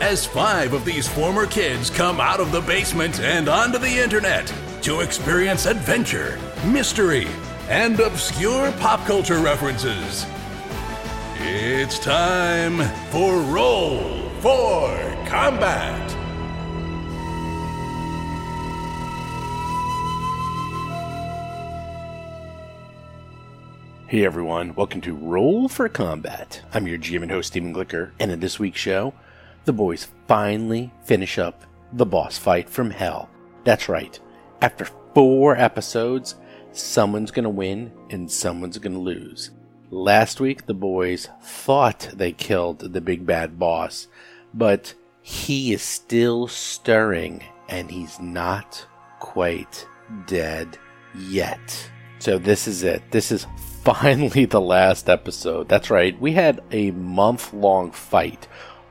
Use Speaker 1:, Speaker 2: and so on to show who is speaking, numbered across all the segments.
Speaker 1: as five of these former kids come out of the basement and onto the internet to experience adventure, mystery, and obscure pop culture references. It's time for Roll for Combat.
Speaker 2: Hey everyone, welcome to Roll for Combat. I'm your GM and host, Stephen Glicker, and in this week's show, the boys finally finish up the boss fight from hell. That's right, after four episodes, someone's gonna win and someone's gonna lose. Last week, the boys thought they killed the big bad boss, but he is still stirring and he's not quite dead yet. So this is it. This is finally the last episode. That's right. We had a month long fight.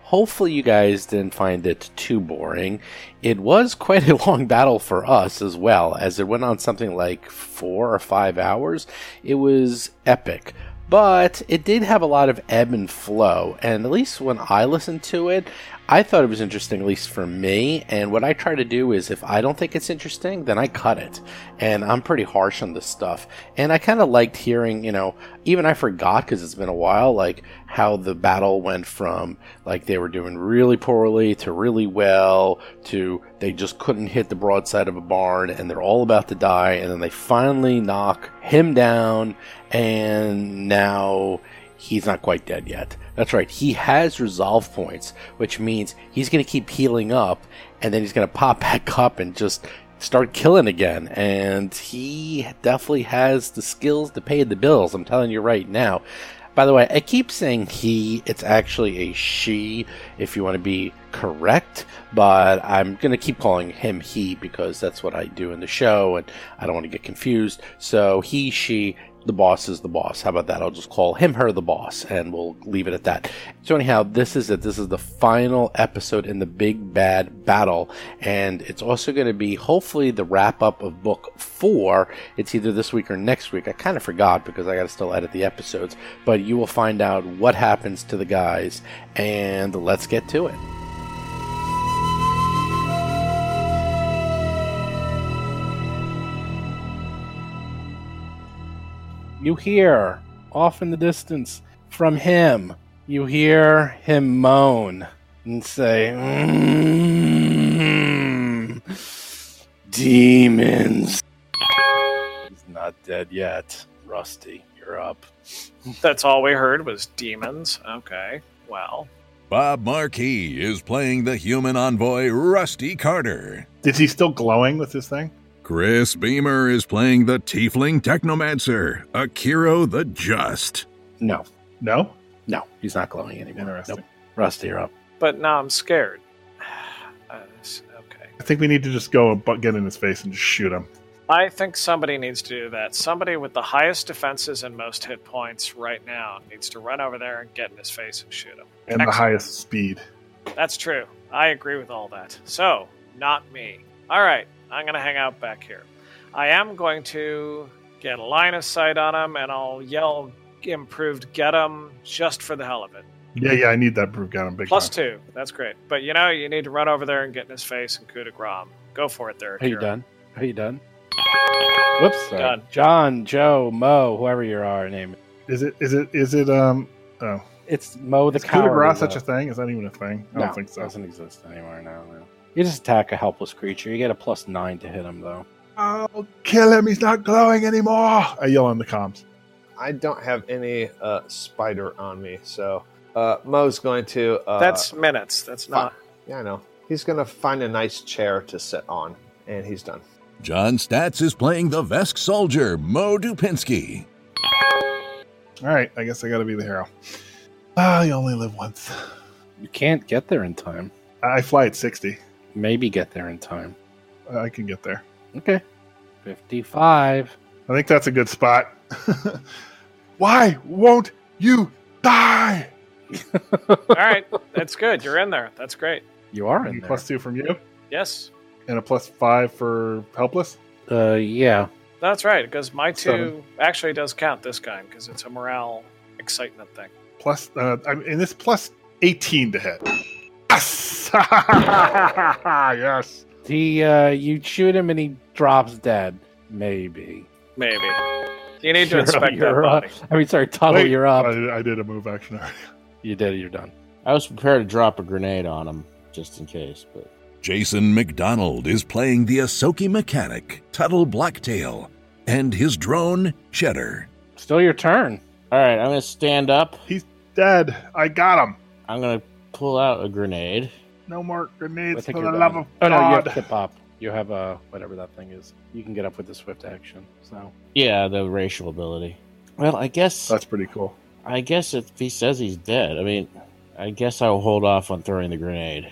Speaker 2: Hopefully, you guys didn't find it too boring. It was quite a long battle for us as well, as it went on something like four or five hours. It was epic. But it did have a lot of ebb and flow, and at least when I listened to it, I thought it was interesting, at least for me. And what I try to do is if I don't think it's interesting, then I cut it. And I'm pretty harsh on this stuff. And I kind of liked hearing, you know, even I forgot because it's been a while, like how the battle went from like they were doing really poorly to really well to they just couldn't hit the broadside of a barn and they're all about to die. And then they finally knock him down. And now he's not quite dead yet. That's right, he has resolve points, which means he's going to keep healing up, and then he's going to pop back up and just start killing again. And he definitely has the skills to pay the bills. I'm telling you right now. By the way, I keep saying he, it's actually a she if you want to be correct, but I'm going to keep calling him he because that's what I do in the show and I don't want to get confused. So he, she, the boss is the boss. How about that? I'll just call him, her, the boss, and we'll leave it at that. So, anyhow, this is it. This is the final episode in the big bad battle, and it's also going to be hopefully the wrap up of book four. It's either this week or next week. I kind of forgot because I got to still edit the episodes, but you will find out what happens to the guys, and let's get to it. You hear off in the distance from him, you hear him moan and say, mm, Demons. He's not dead yet. Rusty, you're up.
Speaker 3: That's all we heard was demons. Okay, well.
Speaker 1: Bob Marquis is playing the human envoy Rusty Carter.
Speaker 4: Is he still glowing with this thing?
Speaker 1: Chris Beamer is playing the Tiefling Technomancer, Akiro the Just.
Speaker 2: No,
Speaker 4: No?
Speaker 2: no, he's not glowing anymore.
Speaker 4: Interesting.
Speaker 2: Nope. Rusty, you're up.
Speaker 3: But now I'm scared. Uh, okay.
Speaker 4: I think we need to just go and get in his face and just shoot him.
Speaker 3: I think somebody needs to do that. Somebody with the highest defenses and most hit points right now needs to run over there and get in his face and shoot him.
Speaker 4: And the highest speed.
Speaker 3: That's true. I agree with all that. So, not me. All right, I'm going to hang out back here. I am going to get a line of sight on him, and I'll yell improved get him just for the hell of it.
Speaker 4: Yeah, yeah, I need that proof gun. Big
Speaker 3: Plus
Speaker 4: time.
Speaker 3: two. That's great. But you know, you need to run over there and get in his face and coup de grace. Go for it there.
Speaker 2: Are you done? Are you done? Whoops. Sorry.
Speaker 3: Done.
Speaker 2: John, Joe, Mo, whoever you are, name it.
Speaker 4: Is it? Is it? Is it? Um. Oh,
Speaker 2: It's Mo the
Speaker 4: is coup de
Speaker 2: coward.
Speaker 4: grace such a thing? Is that even a thing? I
Speaker 2: no,
Speaker 4: don't think so.
Speaker 2: It doesn't exist anymore now. No. You just attack a helpless creature. You get a plus nine to hit him, though.
Speaker 4: Oh, kill him! He's not glowing anymore. I yell on the comms.
Speaker 5: I don't have any uh, spider on me, so uh, Mo's going to. Uh,
Speaker 3: That's minutes. That's
Speaker 5: fi-
Speaker 3: not.
Speaker 5: Yeah, I know. He's going to find a nice chair to sit on, and he's done.
Speaker 1: John Stats is playing the Vesk soldier, Mo Dupinsky.
Speaker 4: All right, I guess I got to be the hero. Ah, you only live once.
Speaker 2: You can't get there in time.
Speaker 4: I fly at sixty.
Speaker 2: Maybe get there in time.
Speaker 4: I can get there.
Speaker 2: Okay. 55.
Speaker 4: I think that's a good spot. Why won't you die?
Speaker 3: All right, that's good. You're in there. That's great.
Speaker 2: You are in there.
Speaker 4: Plus two from you,
Speaker 3: Yes,
Speaker 4: and a plus five for helpless.
Speaker 2: Uh, yeah.
Speaker 3: that's right. Because my two
Speaker 4: Seven.
Speaker 3: actually does count this time because it's a morale excitement thing.
Speaker 4: Plus, uh, I mean, and it's plus eighteen to hit. Yes, yes.
Speaker 2: He, uh, you shoot him and he drops dead. Maybe.
Speaker 3: Maybe you need to
Speaker 2: You're-
Speaker 3: inspect that
Speaker 2: you're up. I mean, sorry, Tuttle,
Speaker 4: Wait,
Speaker 2: you're up.
Speaker 4: I, I did a move action already.
Speaker 2: you did it. You're done.
Speaker 6: I was prepared to drop a grenade on him just in case, but
Speaker 1: Jason McDonald is playing the Ysoki mechanic, Tuttle Blacktail, and his drone, Cheddar.
Speaker 2: Still your turn.
Speaker 6: all right, I'm gonna stand up.
Speaker 4: He's dead. I got him.
Speaker 6: I'm gonna pull out a grenade.
Speaker 4: No more grenades for the love of
Speaker 2: Oh, no, you have
Speaker 4: God.
Speaker 2: hip hop. You have, uh, whatever that thing is. You can get up with the swift action. So,
Speaker 6: Yeah, the racial ability. Well, I guess
Speaker 4: That's pretty cool.
Speaker 6: I guess if he says he's dead, I mean, I guess I'll hold off on throwing the grenade.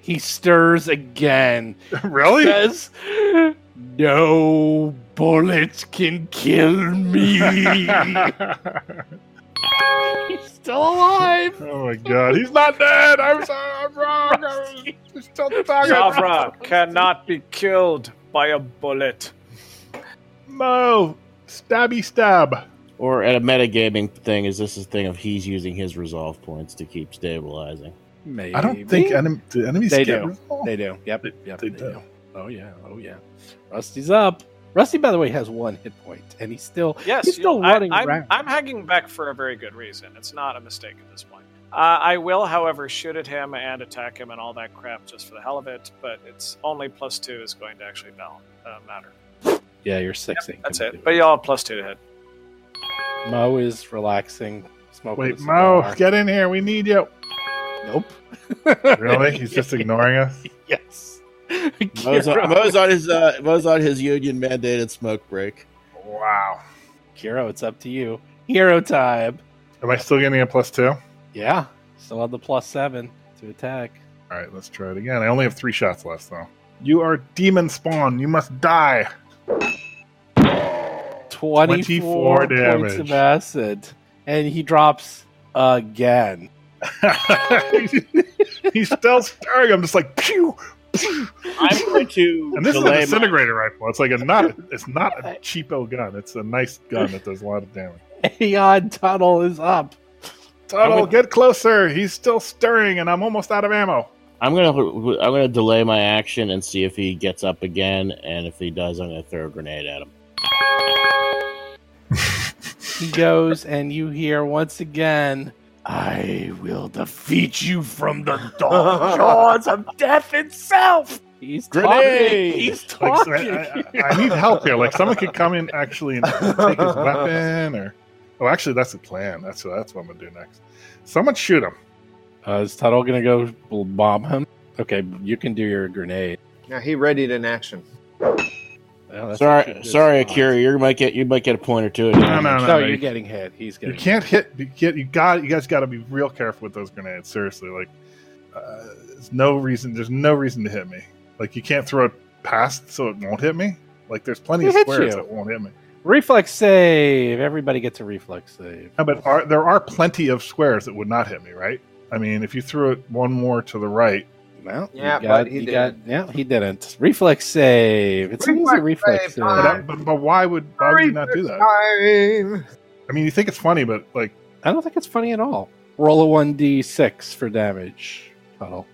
Speaker 2: he stirs again.
Speaker 4: really?
Speaker 2: says, No bullets can kill me. He's still alive.
Speaker 4: oh my God, he's not dead. I'm sorry. I'm wrong. I was still talking.
Speaker 3: Javra cannot be killed by a bullet.
Speaker 4: Mo, stabby stab.
Speaker 6: Or at a metagaming thing, is this a thing of he's using his resolve points to keep stabilizing?
Speaker 2: Maybe.
Speaker 4: I don't think enemy, do enemies
Speaker 2: They
Speaker 4: get
Speaker 2: do.
Speaker 4: resolved?
Speaker 2: They do. Yep.
Speaker 4: They-
Speaker 2: yep,
Speaker 4: they do.
Speaker 2: Oh yeah. Oh yeah. Rusty's up. Rusty, by the way, has one hit point, and he's still
Speaker 3: Yes,
Speaker 2: he's still
Speaker 3: you- I-
Speaker 2: running
Speaker 3: I'm,
Speaker 2: around.
Speaker 3: I'm hanging back for a very good reason. It's not a mistake at this point. Uh, I will, however, shoot at him and attack him and all that crap just for the hell of it. But it's only plus two is going to actually bal- uh, matter.
Speaker 2: yeah, you're six. eight.
Speaker 3: That's
Speaker 2: Can
Speaker 3: it. But y'all have plus two to hit.
Speaker 2: Mo is relaxing. Smoking
Speaker 4: Wait, Mo,
Speaker 2: cigar.
Speaker 4: get in here. We need you.
Speaker 2: Nope.
Speaker 4: Really? He's just ignoring us.
Speaker 2: yes.
Speaker 6: Mo's on,
Speaker 2: Kiro.
Speaker 6: Mo's on his uh, Mo's on his union mandated smoke break.
Speaker 4: Wow.
Speaker 2: Kiro, it's up to you. Hero time.
Speaker 4: Am I still getting a plus two?
Speaker 2: Yeah. Still on the plus seven to attack.
Speaker 4: right, let's try it again. I only have three shots left, though. You are demon spawn. You must die.
Speaker 2: 24,
Speaker 4: 24
Speaker 2: points of acid. And he drops again.
Speaker 4: He's still stirring. I'm just like pew. Pew.
Speaker 6: I'm going to
Speaker 4: And this is a
Speaker 6: delay my,
Speaker 4: disintegrator rifle. It's like a not. It's not a cheapo gun. It's a nice gun that does a lot of damage.
Speaker 2: Aeon Tuttle is up.
Speaker 4: Tuttle,
Speaker 6: would-
Speaker 4: get closer. He's still stirring, and I'm almost out of ammo.
Speaker 6: I'm gonna I'm gonna delay my action and see if he gets up again, and if he does, I'm gonna throw a grenade at him.
Speaker 2: He goes, and you hear once again, I will defeat you from the dark jaws of death itself. He's talking.
Speaker 6: Grenade!
Speaker 2: He's
Speaker 4: Like,
Speaker 2: talking.
Speaker 4: I, I, I need help here. Like someone could come in actually and take his weapon, or oh, actually, that's the plan. That's that's what I'm gonna do next. Someone shoot him.
Speaker 2: Uh, is Tuttle gonna go bomb him? Okay, you can do your grenade.
Speaker 5: Now he readied in action.
Speaker 2: Well,
Speaker 6: sorry, sorry. Akira, you might get you might get a point or two. of
Speaker 4: No,
Speaker 6: damage.
Speaker 4: no,
Speaker 2: No,
Speaker 4: no.
Speaker 2: you're
Speaker 4: you-
Speaker 2: getting hit. He's getting.
Speaker 4: You can't hit. You get. You got. You guys got to be real careful with those grenades. Seriously, like, uh, there's no reason. There's no reason to hit me. Like, you can't throw it past so it won't hit me. Like, there's plenty
Speaker 2: It
Speaker 4: of squares
Speaker 2: you.
Speaker 4: that won't hit me.
Speaker 2: Reflex save. Everybody gets a reflex save.
Speaker 4: No, but are, there are plenty of squares that would not hit me, right? I mean, if you threw it one more to the right,
Speaker 2: Well,
Speaker 5: Yeah,
Speaker 2: you got,
Speaker 5: but he
Speaker 2: you got-
Speaker 5: didn't.
Speaker 2: yeah, he didn't. Reflex save. It's an easy
Speaker 5: Reflex
Speaker 2: reflex
Speaker 5: save
Speaker 2: save.
Speaker 4: but, but, but why would why would you not do that?
Speaker 5: Time.
Speaker 4: I mean, you think it's funny, but like,
Speaker 2: I don't think it's funny at all. Roll a one d six for damage. Oh. Tuttle.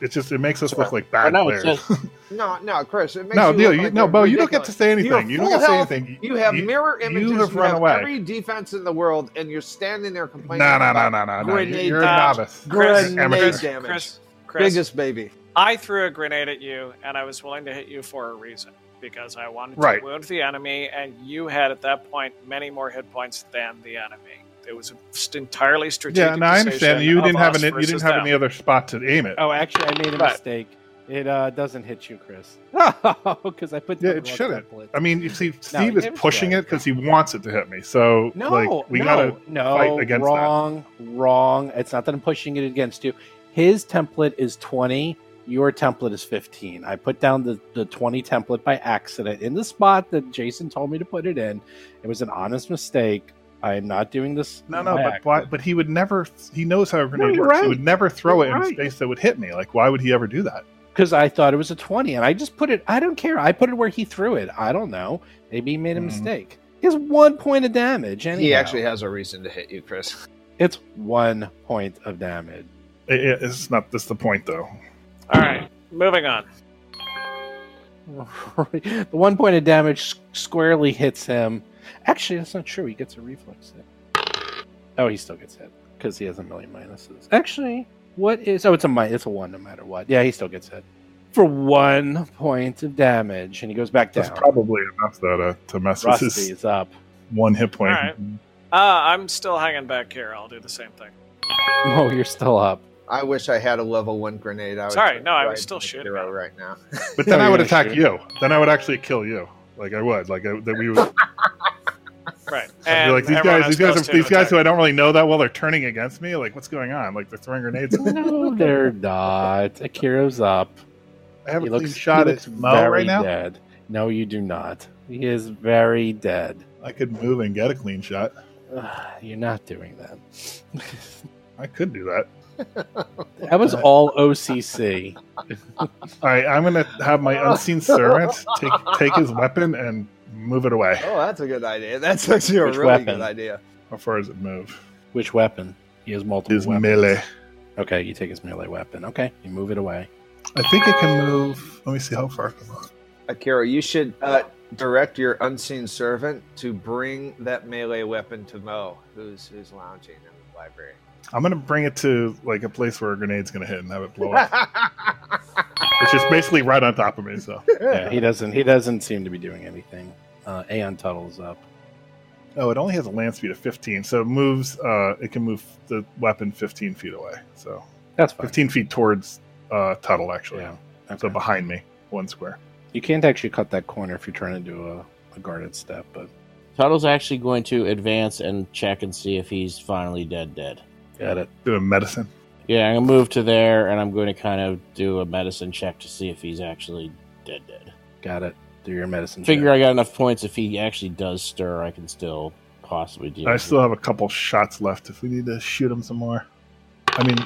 Speaker 4: it just it makes us look like
Speaker 6: Oh,
Speaker 4: bad
Speaker 6: no,
Speaker 4: players.
Speaker 6: says,
Speaker 5: No, no, Chris. It makes
Speaker 4: no,
Speaker 5: you
Speaker 4: Neil,
Speaker 5: look
Speaker 4: you,
Speaker 5: like
Speaker 4: no,
Speaker 5: a
Speaker 4: Bo, you don't get to say anything.
Speaker 5: have
Speaker 4: You don't get to say
Speaker 5: health,
Speaker 4: anything.
Speaker 5: You have
Speaker 4: you,
Speaker 5: mirror images.
Speaker 4: have run away.
Speaker 5: every defense in the world, and you're standing there complaining.
Speaker 4: No, no, no, no, no, no.
Speaker 5: Grenade
Speaker 4: You're a
Speaker 3: damage.
Speaker 4: novice.
Speaker 3: Chris,
Speaker 5: Grenade
Speaker 4: Amateur.
Speaker 5: damage.
Speaker 3: Chris, Chris,
Speaker 5: Biggest baby.
Speaker 3: I threw a grenade at you, and I was willing to hit you for a reason because I wanted to
Speaker 4: Right.
Speaker 3: wound the enemy, and you had at that point many more hit points than the enemy. It was a entirely strategic.
Speaker 4: Yeah, no, I understand. You didn't have
Speaker 3: us
Speaker 4: any. You didn't have
Speaker 3: them.
Speaker 4: any other spot to aim it.
Speaker 2: Oh, actually, I made a
Speaker 3: Right.
Speaker 2: mistake. It uh, doesn't hit you, Chris. because I put
Speaker 4: Yeah,
Speaker 2: the
Speaker 4: it shouldn't. I mean, you see, Steve is pushing it because he wants it to hit me. So,
Speaker 2: No,
Speaker 4: like, we
Speaker 2: no,
Speaker 4: gotta
Speaker 2: no,
Speaker 4: fight against that.
Speaker 2: wrong, wrong. It's not that I'm pushing it against you. His template is 20. Your template is 15. I put down the, the 20 template by accident in the spot that Jason told me to put it in. It was an honest mistake. I am not doing this.
Speaker 4: No, no, but why, but he would never. He knows how a grenade works.
Speaker 2: right.
Speaker 4: He would never throw
Speaker 2: You're
Speaker 4: it in
Speaker 2: right.
Speaker 4: space that would hit me. Like, why would he ever do that?
Speaker 2: because I thought it was a 20 and I just put it, I don't care. I put it where he threw it. I don't know. Maybe he made a
Speaker 4: Mhm.
Speaker 2: mistake. He has one point of damage. Anyhow.
Speaker 5: He actually has a reason to hit you, Chris.
Speaker 2: It's one point of damage.
Speaker 4: It, it- it's not. That's the point, though.
Speaker 3: All right, moving on.
Speaker 2: the one point of damage squarely hits him. Actually, that's not true. He gets a reflex hit. Oh, he still gets hit because he has a million minuses. Actually, what is? Oh, it's a mi- It's a one no matter what. Yeah, he still gets hit for one point of damage, and he goes back down.
Speaker 4: That's probably enough though to, to mess
Speaker 2: Rusty
Speaker 4: with his
Speaker 2: is up.
Speaker 4: one hit point.
Speaker 3: All right. Uh, I'm still hanging back here. I'll do the same thing.
Speaker 2: Oh, you're still up.
Speaker 5: I wish I had a level one grenade. I would
Speaker 3: Sorry, no, I was
Speaker 5: right
Speaker 3: still
Speaker 5: into
Speaker 3: shooting
Speaker 5: Hero right now.
Speaker 4: But then I would attack
Speaker 2: shoot.
Speaker 4: you. Then I would actually kill you. Like I would. Like I, that we would. I'd
Speaker 3: Right.
Speaker 4: be
Speaker 3: And
Speaker 4: like these guys. These guys. Are, these guys who I don't really know that well. They're turning against me. Like what's going on? Like they're throwing grenades.
Speaker 2: No, they're not. Akira's up.
Speaker 4: I have a
Speaker 2: He
Speaker 4: clean
Speaker 2: looks,
Speaker 4: shot
Speaker 2: he
Speaker 4: at Mo right now.
Speaker 2: dead. No, you do not. He is very dead.
Speaker 4: I could move and get a clean shot.
Speaker 2: Ugh, you're not doing that.
Speaker 4: I could do that.
Speaker 2: That was all OCC.
Speaker 4: All right, I'm gonna have my unseen servant take take his weapon and move it away.
Speaker 5: Oh, that's a good idea. That's actually a
Speaker 2: Which
Speaker 5: really
Speaker 2: weapon?
Speaker 5: good idea.
Speaker 4: How far does it move?
Speaker 2: Which weapon? He has multiple
Speaker 4: His
Speaker 2: weapons.
Speaker 4: melee.
Speaker 2: Okay, you take his melee weapon. Okay, you move it away.
Speaker 4: I think it can move. Let me see how far it can move.
Speaker 5: Akira, you should uh, direct your unseen servant to bring that melee weapon to Mo, who's who's lounging in the library.
Speaker 4: I'm gonna bring it to like a place where a grenade's gonna hit and have it blow up, which is basically right on top of me. So,
Speaker 2: Yeah, he doesn't. He doesn't seem to be doing anything. Uh, Aeon Tuttle's up.
Speaker 4: oh, it only has a land speed of 15, so it moves. Uh, it can move the weapon 15 feet away. So,
Speaker 2: That's fine.
Speaker 4: 15 feet towards uh, Tuttle, actually.
Speaker 2: Yeah.
Speaker 4: So behind me, one square.
Speaker 2: You can't actually cut that corner if you're trying to do a, a guarded step, but
Speaker 6: Tuttle's actually going to advance and check and see if he's finally dead. Dead.
Speaker 2: Got it.
Speaker 4: Doing medicine.
Speaker 6: Yeah, I'm gonna move to there, and I'm going to kind of do a medicine check to see if he's actually dead. Dead.
Speaker 2: Got it. Do your medicine.
Speaker 6: Figure
Speaker 2: check.
Speaker 6: I got enough points. If he actually does stir, I can still possibly deal.
Speaker 4: I still
Speaker 6: it.
Speaker 4: have a couple shots left if we need to shoot him some more. I mean,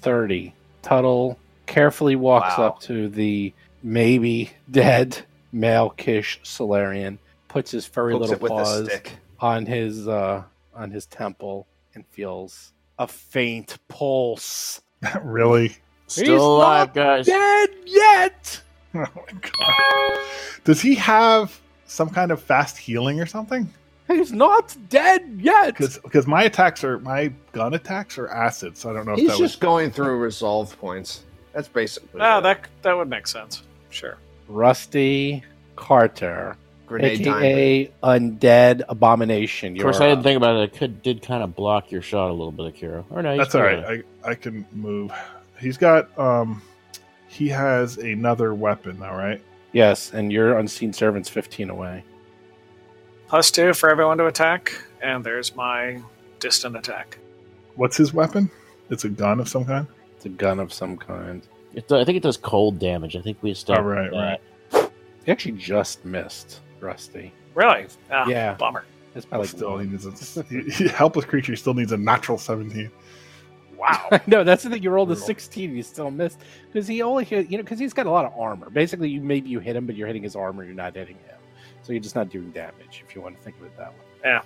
Speaker 2: 30. Tuttle carefully walks
Speaker 5: Wow.
Speaker 2: up to the maybe dead male Kish Solarian, puts his furry
Speaker 5: Pokes
Speaker 2: little
Speaker 5: it
Speaker 2: paws on his uh on his temple and feels a faint pulse.
Speaker 4: really?
Speaker 6: still
Speaker 2: He's
Speaker 6: alive,
Speaker 2: not
Speaker 6: guys.
Speaker 2: Dead yet.
Speaker 4: Oh my god. Does he have some kind of fast healing or something?
Speaker 2: He's not dead yet.
Speaker 4: Because my attacks are my gun attacks are acid, so I don't know if
Speaker 5: He's
Speaker 4: that
Speaker 5: just going through resolve points. That's basically
Speaker 3: Oh,
Speaker 5: it.
Speaker 3: that that would make sense. Sure.
Speaker 2: Rusty Carter,
Speaker 5: grenade time.
Speaker 2: aka Undead Abomination.
Speaker 6: Of course,
Speaker 2: You're
Speaker 6: I didn't
Speaker 2: up.
Speaker 6: think about it. I could did kind of block your shot a little bit, Akira. Or no,
Speaker 4: was, that's all right. I I can move. He's got um, he has another weapon now, right?
Speaker 2: Yes, and your unseen servant's 15 away.
Speaker 3: Plus two for everyone to attack, and there's my distant attack.
Speaker 4: What's his weapon? It's a gun of some kind.
Speaker 2: It's a gun of some kind.
Speaker 6: It, I think it does cold damage. I think we
Speaker 4: Oh,
Speaker 6: established
Speaker 4: right,
Speaker 6: that.
Speaker 4: right.
Speaker 2: He actually just missed Rusty.
Speaker 3: Really? Ah,
Speaker 2: Yeah.
Speaker 3: Bummer.
Speaker 2: It's probably
Speaker 4: still, he needs a he, he- helpless creature still needs a natural seventeen.
Speaker 2: Wow. no, that's the thing. You rolled a
Speaker 4: Brutal.
Speaker 2: 16. You still missed because he only hit. You know, because he's got a lot of armor. Basically, you maybe you hit him, but you're hitting his armor. You're not hitting him. So you're just not doing damage. If you want to think of it that way.
Speaker 3: Yeah.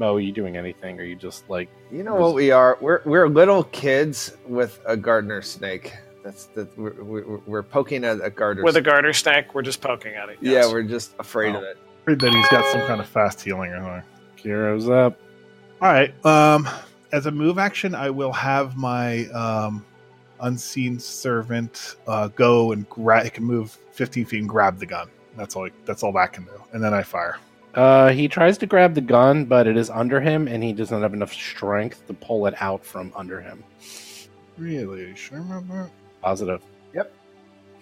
Speaker 2: Mo, are you doing anything? Or are you just like
Speaker 5: You know what we are? We're we're little kids with a gardener snake. That's that we're, we're, we're poking at a garter
Speaker 3: With a garter snake, we're just poking at it.
Speaker 5: yeah, we're just afraid
Speaker 4: Oh.
Speaker 5: of it.
Speaker 4: Afraid that he's got some kind of fast healing or something.
Speaker 2: Kiro's up?
Speaker 4: All right. Um, as a move action, I will have my um, unseen servant uh, go and grab. It can move 15 feet and grab the gun. That's all. That's all that can do. And then I fire.
Speaker 2: Uh, he tries to grab the gun, but it is under him, and he doesn't have enough strength to pull it out from under him.
Speaker 4: Really? Sure about that?
Speaker 2: Positive.
Speaker 5: Yep.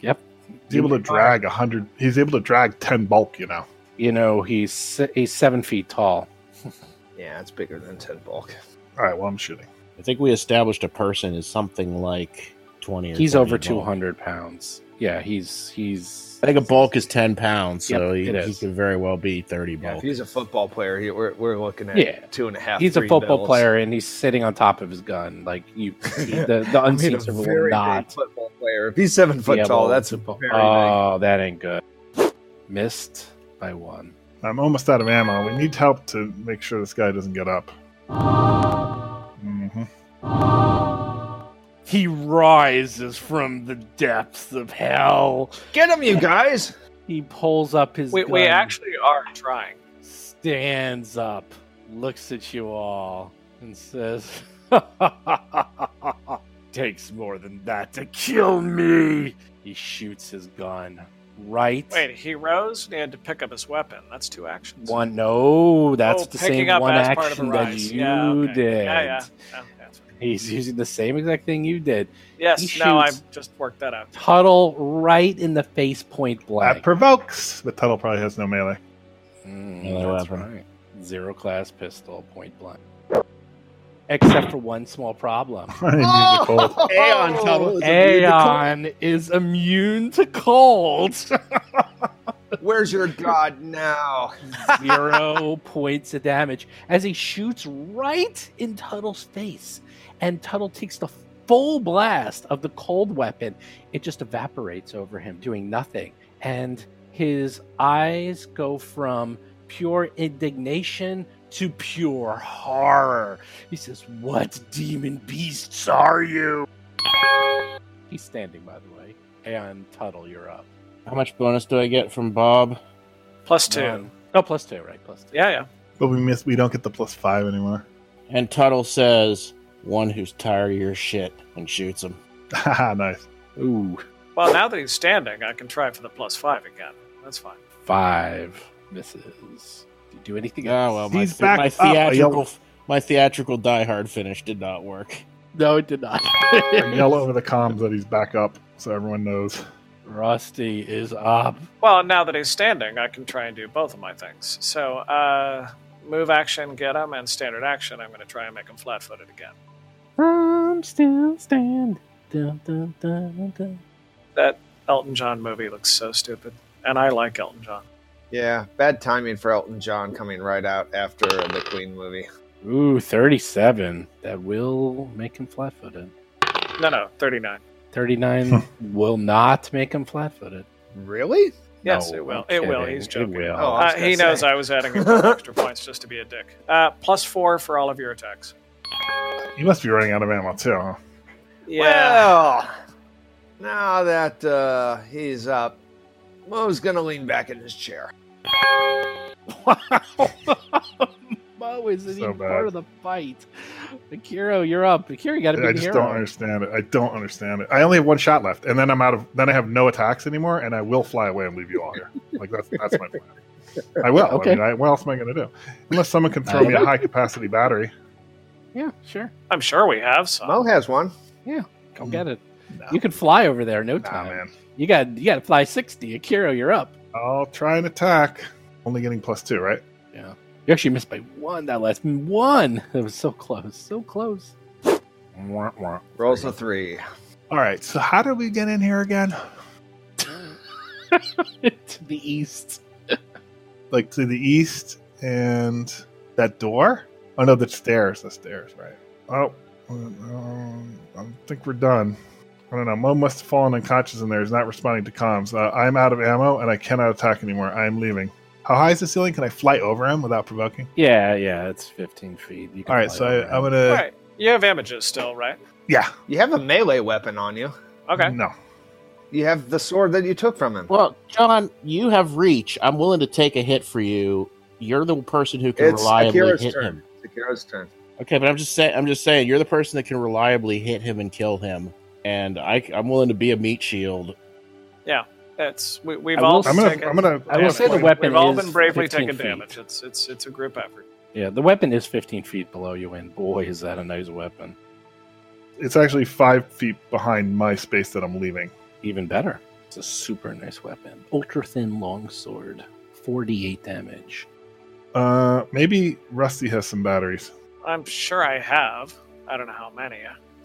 Speaker 2: Yep.
Speaker 4: He's able to drag a hundred. He's able to drag 10 bulk. You know.
Speaker 2: You know, he's he's seven feet tall.
Speaker 5: Yeah, it's bigger than ten bulk.
Speaker 4: All right. Well, I'm shooting.
Speaker 6: I think we established a person is something like twenty. or
Speaker 2: He's
Speaker 6: 30
Speaker 2: over two hundred pounds. Yeah, he's he's.
Speaker 6: I think a bulk is ten pounds, so
Speaker 2: Yep,
Speaker 6: he, he could very well be thirty
Speaker 5: Yeah,
Speaker 6: bulk.
Speaker 5: if he's a football player, he, we're, we're looking at
Speaker 2: Yeah.
Speaker 5: two and a half.
Speaker 2: He's a football
Speaker 5: bills.
Speaker 2: player and he's sitting on top of his gun. Like you, the the
Speaker 5: I mean,
Speaker 2: unseen
Speaker 5: a
Speaker 2: will
Speaker 5: very big
Speaker 2: not.
Speaker 5: football player. If he's seven foot
Speaker 2: be
Speaker 5: tall, that's
Speaker 2: to-
Speaker 5: very big.
Speaker 2: Oh, that ain't good. Missed by one.
Speaker 4: I'm almost out of ammo. We need help to make sure this guy doesn't get up. hmm
Speaker 2: He rises from the depths of hell.
Speaker 5: Get him, you guys!
Speaker 2: He pulls up his
Speaker 3: We,
Speaker 2: gun,
Speaker 3: we actually are trying.
Speaker 2: stands up, looks at you all, and says, Takes more than that to kill me. He shoots his gun right.
Speaker 3: Wait, he rose and he had to pick up his weapon. That's two actions.
Speaker 2: One, no, that's
Speaker 3: Oh,
Speaker 2: the same one
Speaker 3: as part of a
Speaker 2: action that you
Speaker 3: Yeah, okay.
Speaker 2: did.
Speaker 3: Yeah, yeah. Yeah that's right.
Speaker 2: He's using the same exact thing you did.
Speaker 3: Yes,
Speaker 2: He
Speaker 3: no,
Speaker 2: I've
Speaker 3: just worked that out.
Speaker 2: Tuttle right in the face point blank.
Speaker 4: That provokes, but Tuttle probably has no melee.
Speaker 2: Mm,
Speaker 6: Melee
Speaker 2: that's
Speaker 6: weapon.
Speaker 2: right. Zero class pistol, point blank. Except for one small problem.
Speaker 4: I didn't the cold.
Speaker 5: Aeon Tuttle is immune to cold.
Speaker 2: Aeon is immune to cold.
Speaker 5: Where's your god now?
Speaker 2: Zero points of damage as he shoots right in Tuttle's face. And Tuttle takes the full blast of the cold weapon. It just evaporates over him, doing nothing. And his eyes go from pure indignation to pure horror. He says, What demon beasts are you? He's standing, by the way. And Tuttle, you're up.
Speaker 6: How much bonus do I get from Bob?
Speaker 3: Plus two.
Speaker 2: None. Oh, plus two, right? Plus two.
Speaker 3: Yeah, yeah.
Speaker 4: But we miss. We don't get the plus five anymore.
Speaker 6: And Tuttle says, "One who's tired of your shit," and shoots him.
Speaker 4: Haha, nice.
Speaker 2: Ooh,
Speaker 3: Well, now that he's standing, I can try for the plus five again. That's fine.
Speaker 2: five misses. Do you do anything
Speaker 6: Oh well, my,
Speaker 4: He's
Speaker 6: the-
Speaker 4: back
Speaker 6: my theatrical,
Speaker 4: yelled-
Speaker 6: my theatrical Die Hard finish did not work.
Speaker 2: No, it did not.
Speaker 4: Yell over the comms that he's back up, so everyone knows.
Speaker 2: Rusty is up.
Speaker 3: Well, now that he's standing, I can try and do both of my things. So, uh, move action, get him, and standard action, I'm going to try and make him flat footed again.
Speaker 2: I'm still stand. Dun, dun, dun, dun.
Speaker 3: That Elton John movie looks so stupid. And I like Elton John.
Speaker 5: Yeah, bad timing for Elton John coming right out after the Queen movie.
Speaker 2: Ooh, 37. That will make him flat footed.
Speaker 3: No, no, 39.
Speaker 2: 39 will not make him flat footed.
Speaker 5: Really?
Speaker 3: Yes,
Speaker 2: No,
Speaker 3: it will. It will. He's joking.
Speaker 2: will.
Speaker 5: Oh,
Speaker 3: Uh,
Speaker 5: gonna
Speaker 3: he knows
Speaker 5: say.
Speaker 3: I was adding a couple extra points just to be a dick. Uh, plus four for all of your attacks.
Speaker 4: You must be running out of ammo too, huh?
Speaker 3: Yeah.
Speaker 5: Well, now that uh, he's up, Mo's gonna lean back in his chair.
Speaker 2: Wow. Mo isn't
Speaker 4: So
Speaker 2: even
Speaker 4: bad.
Speaker 2: part of the fight. Akiro, you're up. Akiro, you got to be
Speaker 4: I just
Speaker 2: hero.
Speaker 4: don't understand it. I don't understand it. I only have one shot left, and then I'm out of. Then I have no attacks anymore, and I will fly away and leave you all here. Like that's that's my plan. I will.
Speaker 2: Okay.
Speaker 4: I mean, I, what else am I going to do? Unless someone can throw me a high capacity battery.
Speaker 2: Yeah, sure.
Speaker 3: I'm sure we have some.
Speaker 5: Mo has one.
Speaker 2: Yeah, go mm. get it.
Speaker 4: No,
Speaker 2: You can fly over there in no
Speaker 4: nah,
Speaker 2: time.
Speaker 4: man.
Speaker 2: You got you got to fly 60. Akira, you're up.
Speaker 4: I'll try and attack. Only getting plus two, right?
Speaker 2: Yeah. You actually missed by one that last one. It was so close. So close.
Speaker 4: Wah, wah.
Speaker 5: Rolls a three.
Speaker 4: All right. So how did we get in here again?
Speaker 2: to the east.
Speaker 4: Like to the east and that door? Oh no, the stairs. The stairs, right? Oh, um, I think we're done. I don't know. Mo must have fallen unconscious in there. He's not responding to comms. Uh, I'm out of ammo and I cannot attack anymore. I'm leaving. How high is the ceiling? Can I fly over him without provoking?
Speaker 2: Yeah, yeah, it's 15 feet. You can
Speaker 4: All right, so I, I'm gonna.
Speaker 3: Right. You have images still, right?
Speaker 4: Yeah.
Speaker 5: You have a melee weapon on you.
Speaker 3: Okay.
Speaker 4: No.
Speaker 5: You have the sword that you took from him.
Speaker 6: Well, John, you have reach. I'm willing to take a hit for you. You're the person who can
Speaker 5: It's
Speaker 6: reliably
Speaker 5: Akira's
Speaker 6: hit
Speaker 5: turn.
Speaker 6: him.
Speaker 5: It's Akira's turn.
Speaker 6: Okay, but I'm just saying. I'm just saying. You're the person that can reliably hit him and kill him, and I, I'm willing to be a meat shield.
Speaker 3: Yeah, that's we, we've
Speaker 2: will
Speaker 3: all
Speaker 4: I'm gonna.
Speaker 3: taken.
Speaker 4: I'm gonna.
Speaker 2: I will say the weapon
Speaker 3: We've all been bravely
Speaker 2: 15
Speaker 3: taking
Speaker 2: feet.
Speaker 3: damage. It's it's it's a group effort.
Speaker 2: Yeah, the weapon is 15 feet below you, and boy, is that a nice weapon.
Speaker 4: It's actually five feet behind my space that I'm leaving.
Speaker 2: Even better. It's a super nice weapon. Ultra thin longsword. 48 damage.
Speaker 4: Uh, maybe Rusty has some batteries.
Speaker 3: I'm sure I have. I don't know how many.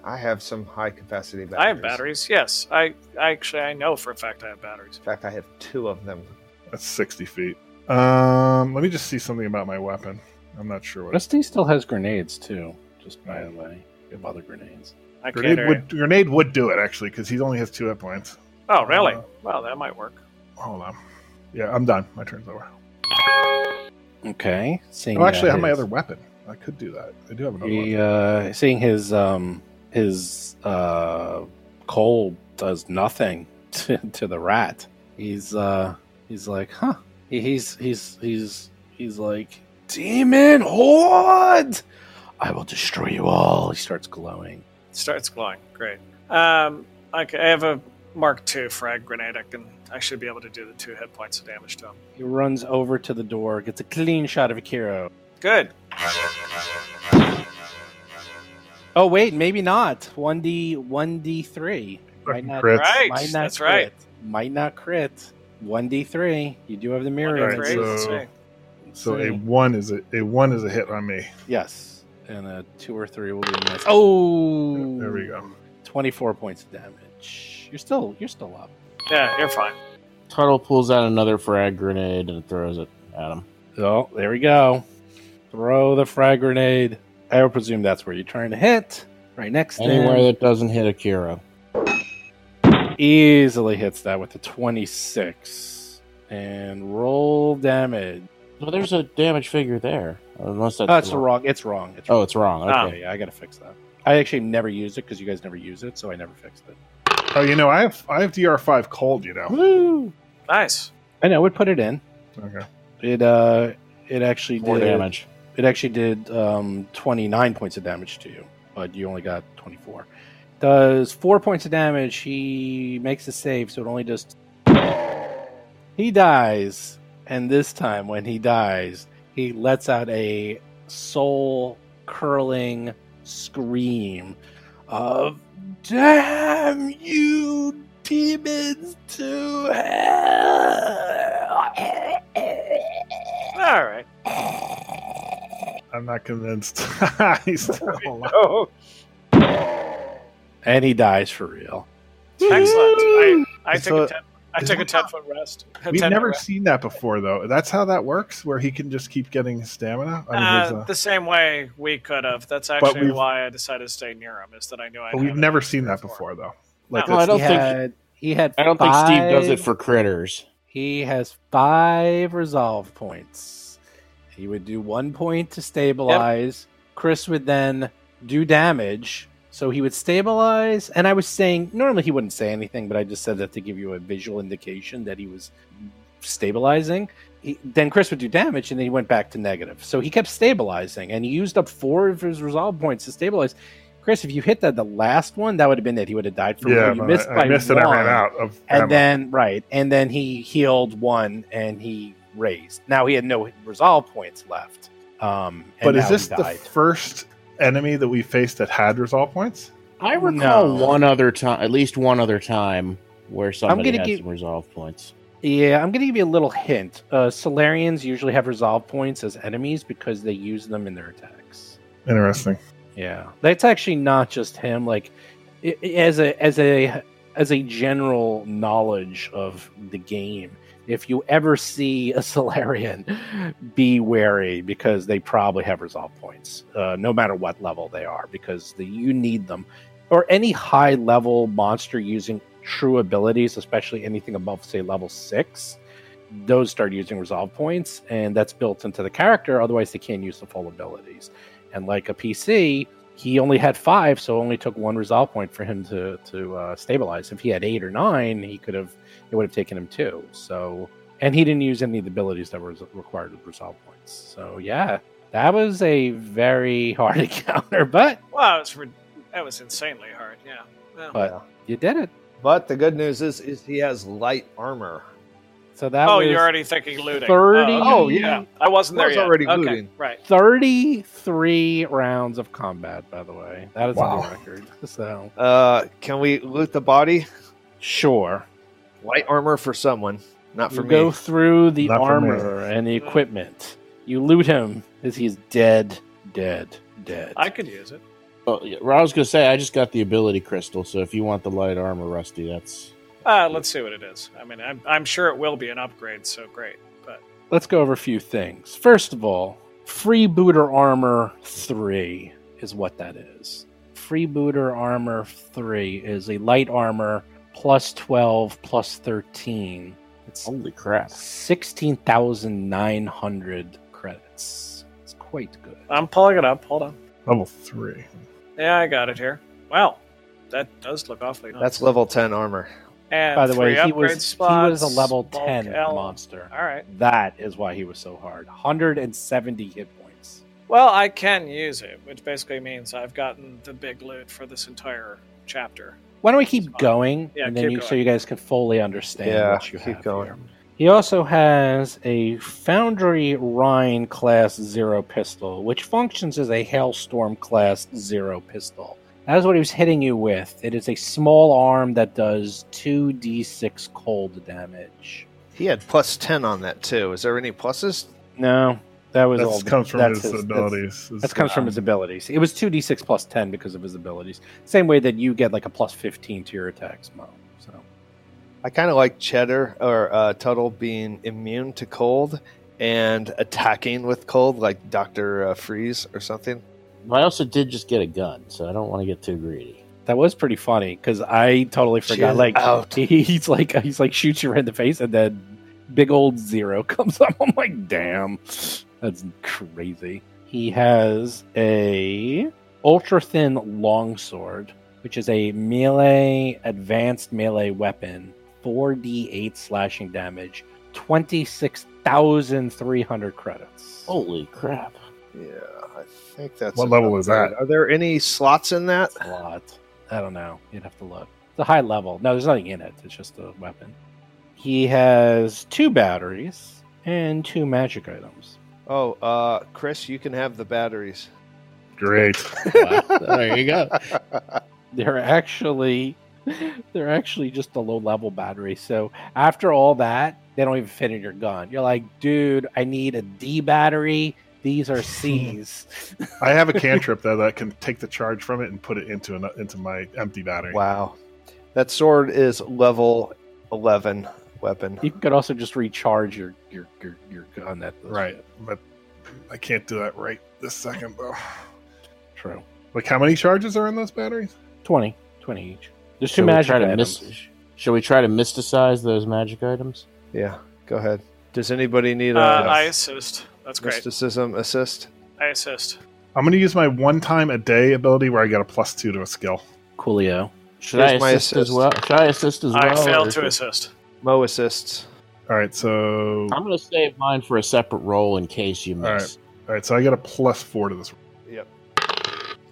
Speaker 5: I have some high capacity batteries.
Speaker 3: I have batteries. Yes, I, I actually I know for a fact I have batteries.
Speaker 5: In fact, I have two of them.
Speaker 4: That's 60 feet. Um, let me just see something about my weapon. I'm not sure what.
Speaker 2: Rusty still has grenades too. Just by the way, you have other grenades.
Speaker 3: I can't
Speaker 4: Grenade
Speaker 3: hear
Speaker 4: would grenade would do it actually because he only has two hit points.
Speaker 3: Oh, really?
Speaker 4: Uh,
Speaker 3: well, that might work.
Speaker 4: Hold on. Yeah, I'm done. My turn's over.
Speaker 2: Okay. Seeing
Speaker 4: Oh, actually, I
Speaker 2: that
Speaker 4: have my other weapon. I could do that. I do have another
Speaker 2: He,
Speaker 4: weapon.
Speaker 2: uh, seeing his um his uh coal does nothing to, to the rat. He's uh he's like, huh? He's he's he's he's like, demon horde! I will destroy you all. He starts glowing.
Speaker 3: starts glowing. Great. Um, okay, I have a Mark II frag grenade. I can I should be able to do the two hit points of damage to him.
Speaker 2: He runs over to the door, gets a clean shot of Akiro.
Speaker 3: Good.
Speaker 2: Oh wait, maybe not. One D one D three. Might not,
Speaker 4: crits.
Speaker 3: Right.
Speaker 2: might not
Speaker 3: That's
Speaker 2: crit.
Speaker 3: right.
Speaker 2: Might not crit. One D three. You do have the mirror
Speaker 3: One,
Speaker 4: Alright,
Speaker 3: two,
Speaker 4: so- So a one is a, a one is a hit on me.
Speaker 2: Yes. And a two or three will be nice. Oh
Speaker 4: There we go.
Speaker 2: Twenty four points of damage. You're still you're still up.
Speaker 3: Yeah, you're fine.
Speaker 6: Tuttle pulls out another frag grenade and throws it at him.
Speaker 2: Oh, there we go. Throw the frag grenade. I would presume that's where you're trying to hit. Right next to
Speaker 6: Anywhere
Speaker 2: him.
Speaker 6: that doesn't hit Akira.
Speaker 2: Easily hits that with a 26. And roll damage.
Speaker 6: Well, there's a damage figure there. Unless that's
Speaker 2: Oh, it's
Speaker 6: wrong.
Speaker 2: wrong. It's wrong. It's
Speaker 6: Oh,
Speaker 2: wrong.
Speaker 6: it's wrong. Okay.
Speaker 3: Ah.
Speaker 2: Okay, yeah, I gotta fix that. I actually never used it because you guys never use it, so I never fixed it.
Speaker 4: Oh, you know, I have I have DR5 cold. You know.
Speaker 2: Woo!
Speaker 3: Nice.
Speaker 2: I know. Would put it in.
Speaker 4: Okay.
Speaker 2: It uh, it actually
Speaker 6: More
Speaker 2: did
Speaker 6: damage.
Speaker 2: It actually did um 29 points of damage to you, but you only got 24. Does four points of damage. He makes a save, so it only does. He dies, and this time when he dies, he lets out a soul curling scream of "Damn you, demons to hell!"
Speaker 3: All right.
Speaker 4: I'm not convinced. He's still alive.
Speaker 2: And he dies for real.
Speaker 3: excellent. I, I took a
Speaker 4: a-
Speaker 3: ten. I took a
Speaker 4: that
Speaker 3: ten foot rest.
Speaker 4: We've never
Speaker 3: rest.
Speaker 4: seen that before, though. That's how that works, where he can just keep getting stamina. I mean,
Speaker 3: Uh,
Speaker 4: a-
Speaker 3: the same way we could have. That's actually why I decided to stay near him. Is that I knew I.
Speaker 4: but we've never seen that before, though. Like,
Speaker 3: No,
Speaker 6: I don't
Speaker 2: he
Speaker 6: think-
Speaker 2: had, he had.
Speaker 6: I don't think Steve does it for critters.
Speaker 2: He has five resolve points. He would do one point to stabilize. Chris would then do damage. So he would stabilize. And I was saying, normally he wouldn't say anything, but I just said that to give you a visual indication that he was stabilizing. He, then Chris would do damage, and then he went back to negative. So he kept stabilizing, and he used up four of his resolve points to stabilize. Chris, if you hit that the last one, that would have been it. He would have died from
Speaker 4: yeah,
Speaker 2: you missed
Speaker 4: I,
Speaker 2: by
Speaker 4: I missed it. I ran out of
Speaker 2: and
Speaker 4: ammo.
Speaker 2: then right and then he healed one and he raised now he had no resolve points left um and
Speaker 4: But is this the first enemy that we faced that had resolve points?
Speaker 6: I recall
Speaker 2: No.
Speaker 6: one other time, at least one other time, where somebody
Speaker 2: gonna
Speaker 6: had
Speaker 2: give-
Speaker 6: some resolve points.
Speaker 2: yeah i'm gonna give you a little hint uh solarians usually have resolve points as enemies because they use them in their attacks
Speaker 4: Interesting.
Speaker 2: yeah that's actually not just him like i i- as a as a as a general knowledge of the game if you ever see a Solarian, be wary because they probably have resolve points, uh, no matter what level they are, because the, you need them. Or any high level monster using true abilities, especially anything above, say, level six, those start using resolve points, and that's built into the character. Otherwise, they can't use the full abilities. And like a PC, he only had five, so only took one resolve point for him to to uh, stabilize. If he had eight or nine, he could have it would have taken him two. So, and he didn't use any of the abilities that were required with resolve points. So, yeah, that was a very hard encounter, but
Speaker 3: Wow, it was re- that was insanely hard. Yeah. Well,
Speaker 2: but you did it.
Speaker 5: But the good news is, is he has light armor.
Speaker 2: So that
Speaker 3: oh,
Speaker 2: was
Speaker 3: you're already thinking looting.
Speaker 2: 30
Speaker 3: Oh,
Speaker 5: Oh,
Speaker 3: yeah. I wasn't
Speaker 5: I
Speaker 3: there
Speaker 5: was
Speaker 3: yet.
Speaker 5: already
Speaker 3: okay,
Speaker 5: looting.
Speaker 3: Right.
Speaker 2: 33 rounds of combat. By the way, that is a new record. So
Speaker 5: Uh, can we loot the body?
Speaker 2: sure,
Speaker 5: Light armor for someone, not for
Speaker 2: you
Speaker 5: me.
Speaker 2: go through the
Speaker 4: Not
Speaker 2: armor and the equipment. You loot him as he's dead, dead, dead.
Speaker 3: I could use it.
Speaker 6: Well, yeah, I was gonna say I just got the ability crystal, so if you want the light armor, Rusty, that's
Speaker 3: Uh, let's see what it is. I mean, I'm, I'm sure it will be an upgrade, so great. But
Speaker 2: Let's go over a few things. First of all, Freebooter Armor 3 is what that is. Freebooter Armor 3 is a light armor plus 12 plus 13. It's
Speaker 6: holy crap.
Speaker 2: 16,900 credits. It's quite good.
Speaker 3: I'm pulling it up. Hold on.
Speaker 4: Level three.
Speaker 3: Yeah, I got it here. Wow, that does look awfully nice.
Speaker 5: That's level ten armor.
Speaker 3: and
Speaker 2: By the way, he was
Speaker 3: spots,
Speaker 2: he was a level 10
Speaker 3: L.
Speaker 2: monster.
Speaker 3: All right.
Speaker 2: That is why he was so hard. 170 hit points.
Speaker 3: Well, I can use it, which basically means I've gotten the big loot for this entire chapter.
Speaker 2: Why don't we keep going,
Speaker 3: Yeah,
Speaker 2: and then
Speaker 3: keep
Speaker 2: you, so you guys can fully understand
Speaker 5: Yeah,
Speaker 2: what you
Speaker 5: keep
Speaker 2: have
Speaker 5: going.
Speaker 2: here. He also has a Foundry Rhine class zero pistol, which functions as a Hailstorm class zero pistol. That is what he was hitting you with. It is a small arm that does 2d6 cold damage.
Speaker 5: He had plus ten on that too. Is there any pluses?
Speaker 2: No, that was all.
Speaker 4: That comes from
Speaker 2: that's
Speaker 4: his,
Speaker 2: that's-
Speaker 4: abilities.
Speaker 2: That comes from his abilities. It was 2d6 plus 10 because of his abilities. Same way that you get like a plus 15 to your attacks, Mo. So
Speaker 5: I kind of like Cheddar or uh, Tuttle being immune to cold and attacking with cold, like Doctor uh, Freeze or something.
Speaker 6: I also did just get a gun, so I don't want to get too greedy.
Speaker 2: that was pretty funny because I totally forgot.
Speaker 5: Chill
Speaker 2: like
Speaker 5: out.
Speaker 2: he's like he's like shoots you right in the face and then big old zero comes up. I'm like, damn, that's crazy. He has a ultra thin longsword, which is a melee advanced melee weapon, 4d8 slashing damage, 26,300 credits.
Speaker 6: Holy crap!
Speaker 5: Yeah, I think that's.
Speaker 4: What level is that?
Speaker 5: Are there any slots in that?
Speaker 2: a lot. I don't know. You'd have to look. It's a high level. No, there's nothing in it. It's just a weapon. He has two batteries and two magic items.
Speaker 5: Oh, uh, Chris, you can have the batteries.
Speaker 4: Great.
Speaker 6: there you go.
Speaker 2: They're actually they're actually just a low level battery. So after all that, they don't even fit in your gun. You're like, dude, I need a D battery. These are C's.
Speaker 4: I have a cantrip though that can take the charge from it and put it into an, into my empty battery.
Speaker 5: Wow, that sword is level eleven weapon.
Speaker 2: you could also just recharge your your your, your gun. That does
Speaker 4: Right, but I can't do that right this second though.
Speaker 2: True.
Speaker 4: Like how many charges are in those batteries?
Speaker 2: 20. 20 each. There's two
Speaker 6: Shall we
Speaker 2: magic
Speaker 6: try to
Speaker 2: items.
Speaker 6: mis- Shall we try to mysticize those magic items?
Speaker 5: Yeah, go ahead. Does anybody need
Speaker 3: Uh,
Speaker 5: a
Speaker 3: I assist. That's great.
Speaker 5: mysticism assist?
Speaker 3: I assist.
Speaker 4: I'm going to use my one time a day ability where I get a plus two to a skill.
Speaker 2: Coolio.
Speaker 6: Should I
Speaker 5: Here's my
Speaker 6: assist as well? Should I assist as well?
Speaker 3: I failed
Speaker 6: or
Speaker 3: to
Speaker 6: should-
Speaker 3: assist.
Speaker 5: Mo assists.
Speaker 4: All right, so
Speaker 6: I'm going to save mine for a separate roll in case you
Speaker 4: All
Speaker 6: miss.
Speaker 4: All right, all right so I got a plus four to this. Yep.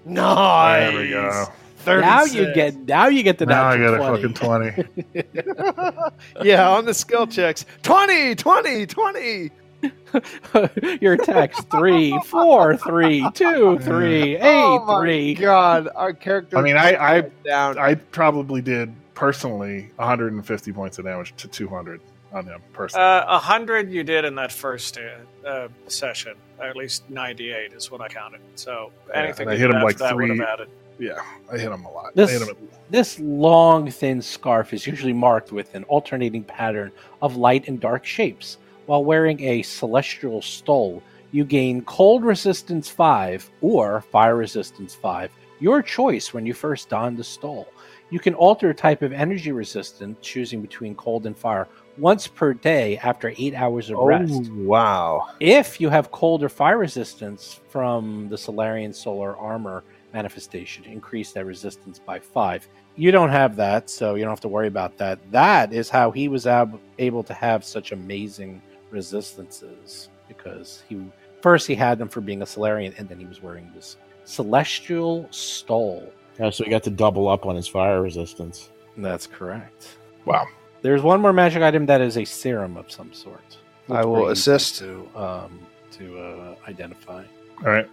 Speaker 5: Nice.
Speaker 4: There we go.
Speaker 2: Now you get now you get the
Speaker 4: Now I
Speaker 2: natural
Speaker 4: got a fucking twenty.
Speaker 5: yeah, on the skill checks. 20, 20, 20.
Speaker 2: Your attacks three, four, three, two, three, oh eight,
Speaker 5: oh my
Speaker 2: three.
Speaker 5: god, our character.
Speaker 4: I mean, I- I-
Speaker 5: down.
Speaker 4: I probably did personally 150 points of damage to 200 on him personally.
Speaker 3: Uh, A hundred you did in that first uh, uh, session. At least ninety-eight is what I counted. So anything
Speaker 4: and I hit him like
Speaker 3: that would
Speaker 4: three-
Speaker 3: have added.
Speaker 4: yeah, I hit him a lot.
Speaker 2: This-
Speaker 4: I hit him at-
Speaker 2: This long, thin scarf is usually marked with an alternating pattern of light and dark shapes. While wearing a celestial stole, you gain cold resistance 5 or fire resistance 5, your choice when you first don the stole. You can alter a type of energy resistance, choosing between cold and fire, once per day after 8 hours of oh, rest.
Speaker 5: Oh, wow.
Speaker 2: If you have cold or fire resistance from the Solarian Solar Armor manifestation, increase that resistance by five. You don't have that, so you don't have to worry about that. That is how he was ab- able to have such amazing resistances because he first he had them for being a Solarian, and then he was wearing this Celestial Stole.
Speaker 6: Yeah, so he got to double up on his fire resistance.
Speaker 2: That's correct.
Speaker 4: Wow.
Speaker 2: There's one more magic item that is a serum of some sort.
Speaker 5: I will
Speaker 2: It's pretty easy
Speaker 5: assist.
Speaker 2: to um, to uh, identify.
Speaker 4: all right.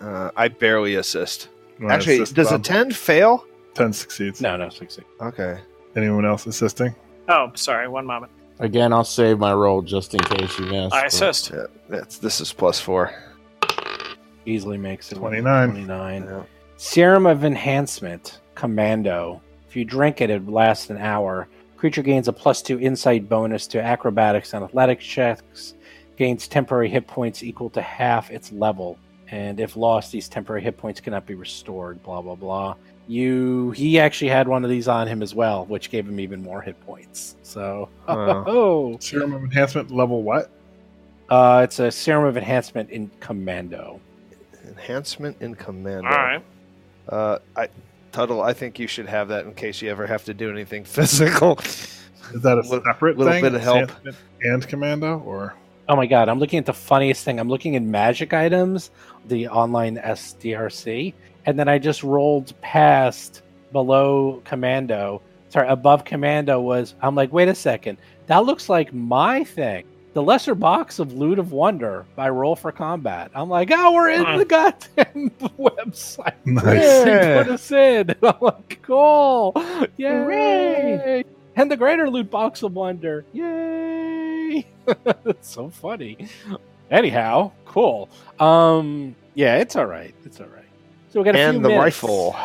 Speaker 5: Uh, I barely assist.
Speaker 4: You wanna
Speaker 5: Actually,
Speaker 4: assist,
Speaker 5: does a
Speaker 4: Bob?
Speaker 5: 10 fail?
Speaker 4: 10 succeeds.
Speaker 2: No, no, succeed.
Speaker 5: Okay.
Speaker 4: Anyone else assisting?
Speaker 3: Oh, sorry. One moment.
Speaker 6: Again, I'll save my roll just in case you miss.
Speaker 3: I
Speaker 6: but-
Speaker 3: assist.
Speaker 5: Yeah, that's, this is plus four.
Speaker 2: easily makes it
Speaker 4: 29.
Speaker 2: 29.
Speaker 7: Yeah.
Speaker 2: Serum of Enhancement, Commando. If you drink it, it lasts an hour. Creature gains a plus two insight bonus to acrobatics and athletics checks. Gains temporary hit points equal to half its level. And if lost, these temporary hit points cannot be restored. Blah blah blah. You he actually had one of these on him as well, which gave him even more hit points. So
Speaker 7: Wow.
Speaker 2: oh,
Speaker 4: Serum of enhancement level what?
Speaker 2: uh, it's a serum of enhancement in commando.
Speaker 7: Enhancement in commando.
Speaker 3: All right.
Speaker 7: Uh, I, Tuttle, I think you should have that in case you ever have to do anything physical.
Speaker 4: Is that a
Speaker 7: Little-
Speaker 4: separate
Speaker 7: little
Speaker 4: thing?
Speaker 7: bit of help.
Speaker 4: Enhancement And commando, or
Speaker 2: Oh my god, I'm looking at the funniest thing. I'm looking at magic items, the online SDRC, and then I just rolled past below commando. Sorry, above commando was I'm like, wait a second. That looks like my thing. The lesser box of loot of wonder by Roll for Combat. I'm like, oh, we're in
Speaker 3: Huh.
Speaker 2: the goddamn website.
Speaker 4: nice.
Speaker 2: They
Speaker 7: Yeah.
Speaker 2: put us in. I'm like, cool. Yay. And the greater loot box of wonder. Yay. That's so funny. Anyhow, cool. Um, yeah, it's all right. It's all right. So we got a few
Speaker 7: and the
Speaker 2: minutes.
Speaker 7: rifle.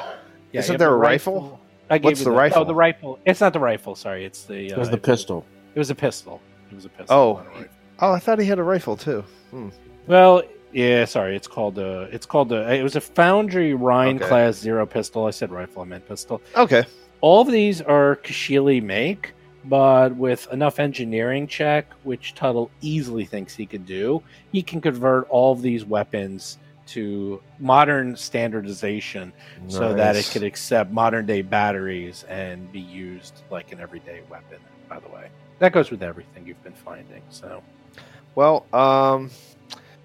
Speaker 2: Yeah,
Speaker 7: Isn't there a rifle?
Speaker 2: I gave
Speaker 7: What's
Speaker 2: you
Speaker 7: the
Speaker 2: Oh,
Speaker 7: rifle?
Speaker 2: the rifle. It's not the rifle. Sorry, it's the.
Speaker 6: It was
Speaker 2: uh,
Speaker 6: the pistol.
Speaker 2: It was a pistol. It was a pistol.
Speaker 7: Oh.
Speaker 2: a.
Speaker 7: Oh, I thought he had a rifle too. Hmm.
Speaker 2: Well, yeah. Sorry, it's called a. It's called a. It was a Foundry Rhine
Speaker 7: Okay.
Speaker 2: class zero pistol. I said rifle. I meant pistol.
Speaker 7: Okay.
Speaker 2: All of these are Kashili make, but with enough engineering check, which Tuttle easily thinks he could do, he can convert all of these weapons to modern standardization so that it could accept modern day batteries and be used like an everyday weapon, by the way. That goes with everything you've been finding. So
Speaker 7: Well, um,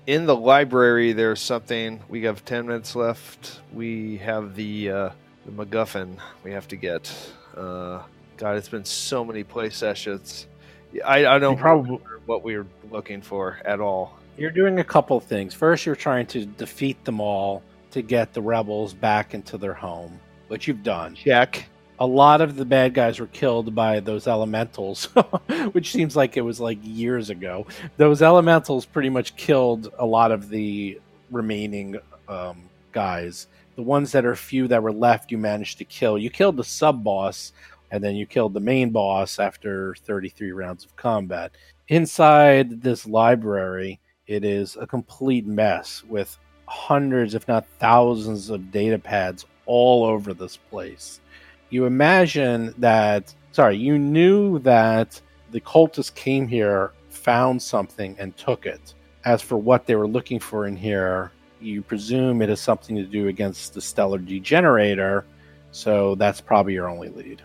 Speaker 7: in the library, there's something. We have ten minutes left. We have the uh, the MacGuffin we have to get. Uh, God, it's been so many play sessions. I, I don't
Speaker 4: probably-
Speaker 7: what we are looking for at all.
Speaker 2: you're doing a couple things. First, you're trying to defeat them all to get the rebels back into their home, which you've done.
Speaker 7: Check.
Speaker 2: A lot of the bad guys were killed by those elementals, which seems like it was like years ago. Those elementals pretty much killed a lot of the remaining um, guys. The ones that are few that were left, you managed to kill. You killed the sub boss, and then you killed the main boss after 33 rounds of combat. Inside this library, it is a complete mess with hundreds, if not thousands, of data pads all over this place you imagine that sorry you knew that the cultists came here found something and took it as for what they were looking for in here you presume it has something to do against the stellar degenerator so that's probably your only lead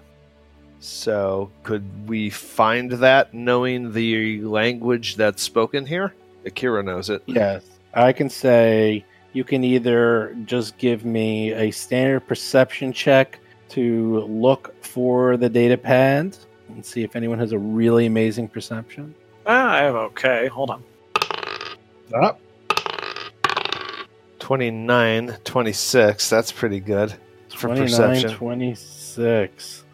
Speaker 7: So, could we find that knowing the language that's spoken here? Akira knows it.
Speaker 2: yes i can say you can either just give me a standard perception check to look for the data pad and see if anyone has a really amazing perception
Speaker 3: Ah, I have okay. Hold on.
Speaker 4: Ah,
Speaker 7: 29, 26. That's pretty good for
Speaker 2: 29,
Speaker 7: perception.
Speaker 2: 26.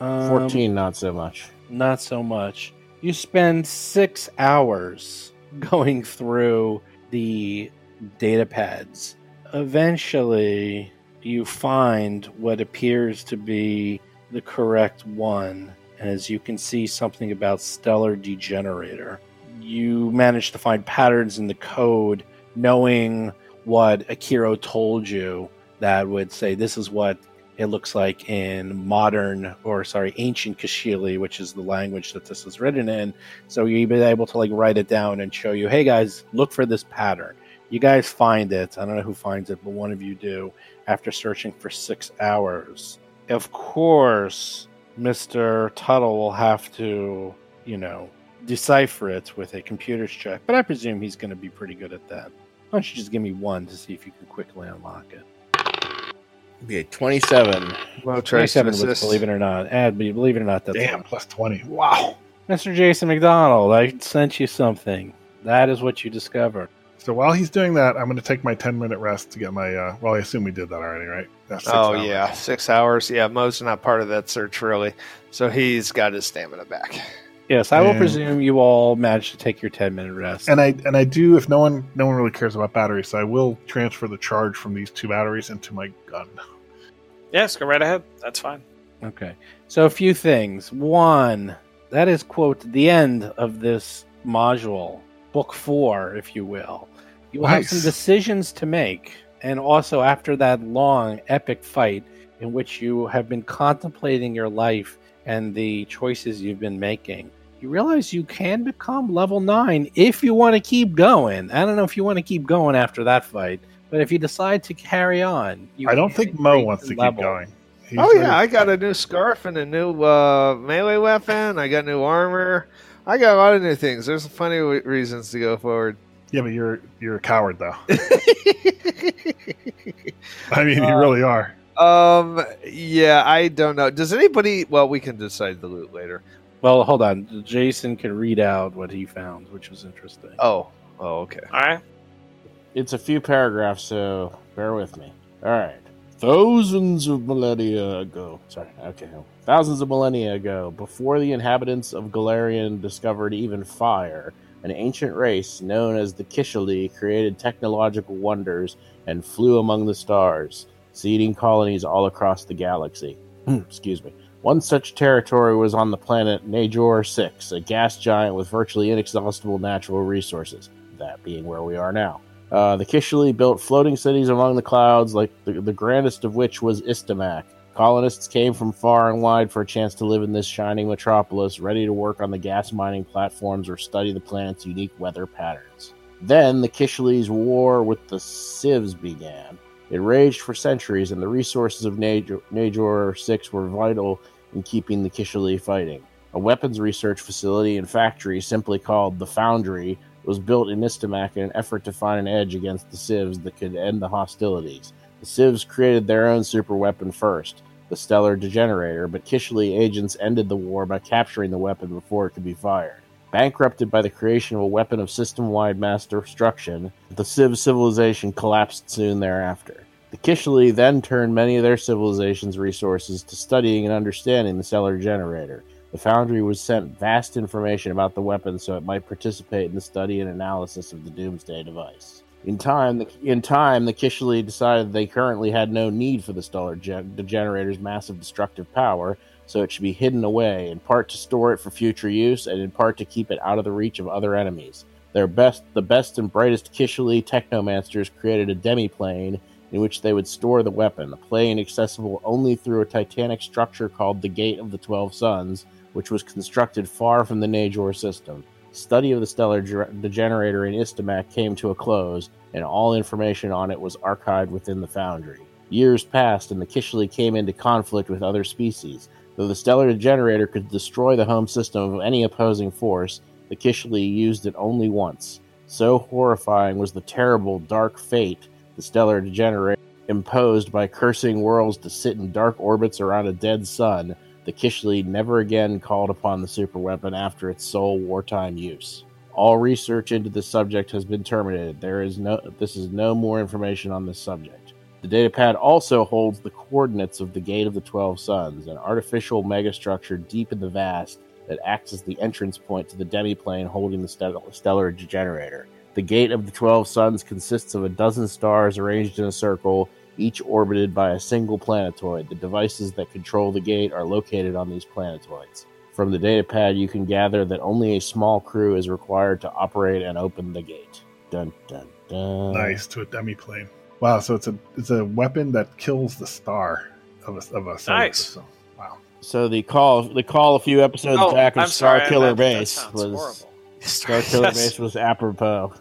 Speaker 2: Um,
Speaker 6: 14, not so much.
Speaker 2: Not so much. You spend six hours going through the data pads. Eventually, you find what appears to be the correct one. And as you can see, something about Stellar Degenerator. You manage to find patterns in the code, knowing what Akiro told you that would say this is what it looks like in modern or sorry ancient kashili which is the language that this is written in so you'll be able to like write it down and show you hey guys look for this pattern you guys find it i don't know who finds it but one of you do after searching for six hours of course mr tuttle will have to you know decipher it with a computer's check but i presume he's going to be pretty good at that why don't you just give me one to see if you can quickly unlock it
Speaker 6: Okay, 27.
Speaker 7: Mo tries to
Speaker 2: 27 was,
Speaker 7: assist.
Speaker 2: believe it or not. Add, but believe it or not, that's
Speaker 4: damn, plus 20. Wow.
Speaker 2: Mr. Jason McDonald. I sent you something. That is what you discovered.
Speaker 4: So while he's doing that, I'm going to take my 10 minute rest to get my. Uh, well, I assume we did that already, right? That's six
Speaker 7: Oh
Speaker 4: hours.
Speaker 7: yeah, six hours. Yeah, Mo's not part of that search really, so he's got his stamina back.
Speaker 2: Yes, I will
Speaker 4: And-
Speaker 2: presume you all managed to take your ten minute rest.
Speaker 4: And I and I do if no one no one really cares about batteries, so I will transfer the charge from these two batteries into my gun.
Speaker 3: Yes, go right ahead. That's fine.
Speaker 2: Okay. So a few things. One, that is quote the end of this module, book four, if you will. You will have some decisions to make, and also after that long, epic fight in which you have been contemplating your life and the choices you've been making. You realize you can become level nine if you want to keep going. I don't know if you want to keep going after that fight, but if you decide to carry on, you
Speaker 4: I don't think Mo wants
Speaker 2: the
Speaker 4: to keep going. He's
Speaker 7: oh yeah, I got a new scarf and a new uh, melee weapon. I got new armor. I got a lot of new things. There's plenty of reasons to go forward.
Speaker 4: Yeah, but you're you're a coward though. I mean, you
Speaker 7: Uh,
Speaker 4: really are.
Speaker 7: um, yeah, I don't know. Does anybody? Well, we can decide the loot later.
Speaker 2: Well, hold on. Jason can read out what he found, which was interesting.
Speaker 7: Oh, oh, okay.
Speaker 3: All right.
Speaker 6: It's a few paragraphs, so bear with me. All right. Thousands of millennia ago. Sorry, okay. Thousands of millennia ago, before the inhabitants of Golarion discovered even fire, an ancient race known as the Kishalee created technological wonders and flew among the stars, seeding colonies all across the galaxy. Excuse me. One such territory was on the planet Najor 6, a gas giant with virtually inexhaustible natural resources, that being where we are now. Uh, the Kishalee built floating cities among the clouds, like the, the grandest of which was Istamak. Colonists came from far and wide for a chance to live in this shining metropolis, ready to work on the gas mining platforms or study the planet's unique weather patterns. Then the Kishalee's war with the Sivvs began. It raged for centuries, and the resources of Najor, Najor 6 were vital in keeping the Kishali fighting. A weapons research facility and factory, simply called the Foundry, was built in Istamak in an effort to find an edge against the Sivvs that could end the hostilities. The Sivvs created their own super weapon first, the Stellar Degenerator, but Kishalee agents ended the war by capturing the weapon before it could be fired. Bankrupted by the creation of a weapon of system wide mass destruction, the Sivv civilization collapsed soon thereafter. The Kishalee then turned many of their civilization's resources to studying and understanding the Stellar Generator. The Foundry was sent vast information about the weapon so it might participate in the study and analysis of the Doomsday device. In time, the, in time, the Kishalee decided they currently had no need for the Stellar Gen- Degenerator's massive destructive power, so it should be hidden away, in part to store it for future use, and in part to keep it out of the reach of other enemies. Their best, the best and brightest Kishalee technomancers created a demiplane in which they would store the weapon, a plane accessible only through a titanic structure called the Gate of the Twelve Suns, which was constructed far from the Najor system. Study of the stellar degenerator in Istamak came to a close, and all information on it was archived within the Foundry. Years passed, and the Kishalee came into conflict with other species. Though the stellar degenerator could destroy the home system of any opposing force, the Kishalee used it only once. So horrifying was the terrible, dark fate the stellar degenerator imposed by cursing worlds to sit in dark orbits around a dead sun the Kishalee never again called upon the superweapon after its sole wartime use. All research into this subject has been terminated. There is no this is no more information on this subject. The datapad also holds the coordinates of the Gate of the Twelve Suns, an artificial megastructure deep in the vast that acts as the entrance point to the demiplane holding the stellar degenerator. The Gate of the Twelve Suns consists of a dozen stars arranged in a circle, each orbited by a single planetoid. The devices that control the gate are located on these planetoids. From the datapad, you can gather that only a small crew is required to operate and open the gate. Dun dun dun.
Speaker 4: Nice to a demi plane. Wow, so it's a it's a weapon that kills the star of a of a solar
Speaker 3: Nice.
Speaker 4: system. Wow.
Speaker 6: So the call, the call a few episodes oh, back of
Speaker 3: Oh, I'm
Speaker 6: Star
Speaker 3: sorry,
Speaker 6: Killer
Speaker 3: that
Speaker 6: Base
Speaker 3: sounds
Speaker 6: was
Speaker 3: horrible.
Speaker 6: Star Killer Base was apropos.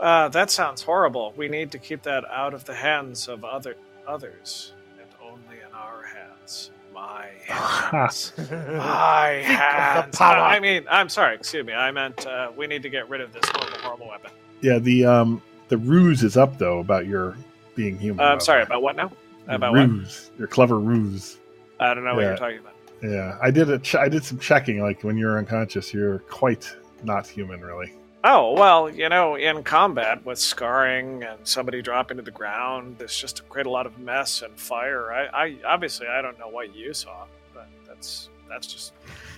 Speaker 3: Uh, that sounds horrible. We need to keep that out of the hands of other others, and only in our hands. My hands. My hands.
Speaker 4: power.
Speaker 3: I mean, I'm sorry. Excuse me. I meant uh, we need to get rid of this horrible, horrible weapon.
Speaker 4: Yeah, the um the ruse is up though about your being human.
Speaker 3: Uh, I'm sorry about what now?
Speaker 4: Your
Speaker 3: About what?
Speaker 4: ruse. Your clever ruse.
Speaker 3: I don't know what you're talking about.
Speaker 4: Yeah, I did a ch- I did some checking. Like when you're unconscious, you're quite not human, really.
Speaker 3: Oh, well, you know, in combat with scarring and somebody dropping to the ground, there's just to create a lot of mess and fire. I, I obviously I don't know what you saw, but that's that's just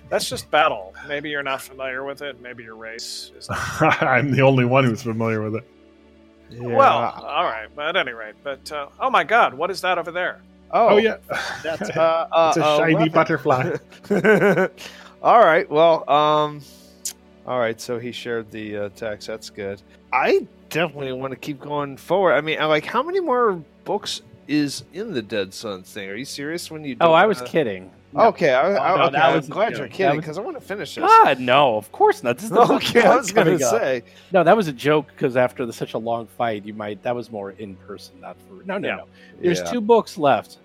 Speaker 3: that's just battle. Maybe you're not familiar with it. Maybe your race is. Not.
Speaker 4: I'm the only one who's familiar with it.
Speaker 3: Well, all right, but at any rate, but uh, oh my God, what is that over there?
Speaker 5: oh,
Speaker 4: Oh, yeah,
Speaker 5: that's uh, uh,
Speaker 4: it's a shiny
Speaker 5: weapon.
Speaker 4: butterfly.
Speaker 5: all right. Well, um, all right. So he shared the uh, text. That's good. I definitely want to keep going forward. I mean, I like how many more books is in the Dead Sun thing? Are you serious? When you?
Speaker 2: Oh,
Speaker 5: do
Speaker 2: I was
Speaker 5: wanna-
Speaker 2: kidding.
Speaker 5: Okay, I, I,
Speaker 2: no,
Speaker 5: okay, I'm
Speaker 2: was-
Speaker 5: glad
Speaker 2: yeah,
Speaker 5: you're
Speaker 2: that
Speaker 5: kidding
Speaker 2: was-
Speaker 5: because I want to finish this.
Speaker 2: God, no, of course not. This is the
Speaker 5: okay, I was
Speaker 2: going
Speaker 5: gonna
Speaker 2: to
Speaker 5: say.
Speaker 2: No, that was a joke because after the, such a long fight, you might. That was more in person, not for. No, no,
Speaker 3: Yeah.
Speaker 2: no. There's
Speaker 5: Yeah.
Speaker 2: two books left.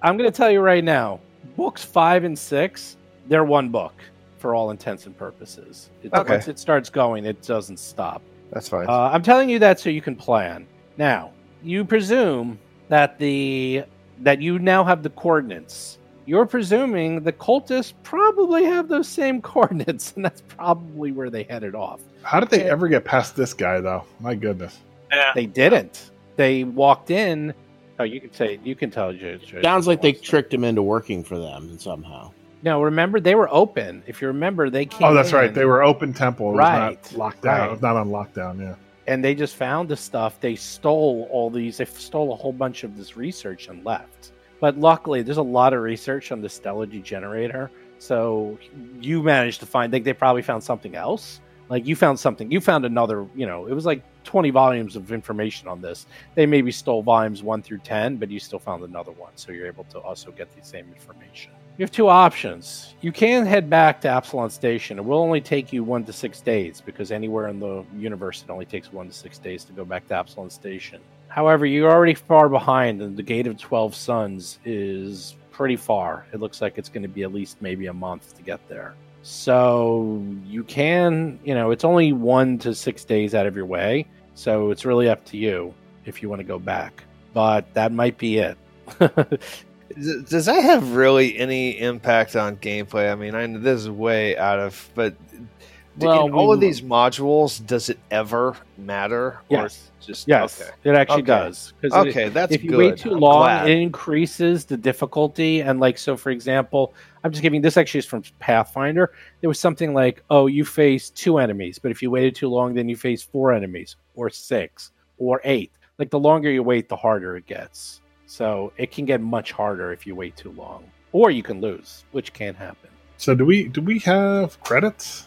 Speaker 2: I'm going to tell you right now. Books five and six, they're one book for all intents and purposes. It,
Speaker 5: Okay.
Speaker 2: Once it starts going, it doesn't stop.
Speaker 5: That's fine.
Speaker 2: Uh, I'm telling you that so you can plan. Now, you presume that the that you now have the coordinates. You're presuming the cultists probably have those same coordinates, and that's probably where they headed off.
Speaker 4: How did they ever get past this guy, though? My goodness.
Speaker 3: Yeah.
Speaker 2: They didn't. They walked in. Oh, you can say you can tell.
Speaker 6: Sounds like they
Speaker 2: to.
Speaker 6: tricked him into working for them somehow.
Speaker 2: No, remember they were open. If you remember, they oh, came.
Speaker 4: Oh, that's right. They were open temple.
Speaker 2: Right,
Speaker 4: not locked down.
Speaker 2: right.
Speaker 4: Not on lockdown. Yeah.
Speaker 2: and they just found the stuff. They stole all these. They stole a whole bunch of this research and left. But luckily, there's a lot of research on the Stellar Degenerator. So you managed to find. They, they probably found something else. Like you found something. You found another. You know, it was like 20 volumes of information on this. They maybe stole volumes one through 10, but you still found another one. So you're able to also get the same information. You have two options. You can head back to Absalom Station. It will only take you one to six days because anywhere in the universe it only takes one to six days to go back to Absalom Station. However, you're already far behind, and the Gate of 12 Suns is pretty far. It looks like it's going to be at least maybe a month to get there. So you can, you know, it's only one to six days out of your way. So it's really up to you if you want to go back. But that might be it.
Speaker 5: Does that have really any impact on gameplay? I mean, I know this is way out of, but
Speaker 2: Well,
Speaker 5: in all
Speaker 2: we-
Speaker 5: of these modules, does it ever matter? Or
Speaker 2: Yes.
Speaker 5: just
Speaker 2: Yes,
Speaker 5: Okay.
Speaker 2: it actually
Speaker 5: Okay.
Speaker 2: does. 'Cause it-
Speaker 5: Okay, that's
Speaker 2: if you
Speaker 5: good.
Speaker 2: wait too
Speaker 5: I'm
Speaker 2: long,
Speaker 5: glad.
Speaker 2: it increases the difficulty. And like, so for example, I'm just giving this actually is from Pathfinder. There was something like, oh, you face two enemies, but if you waited too long, then you face four enemies, or six, or eight. Like the longer you wait, the harder it gets. So it can get much harder if you wait too long, or you can lose, which can happen.
Speaker 4: So do we? Do we have credits?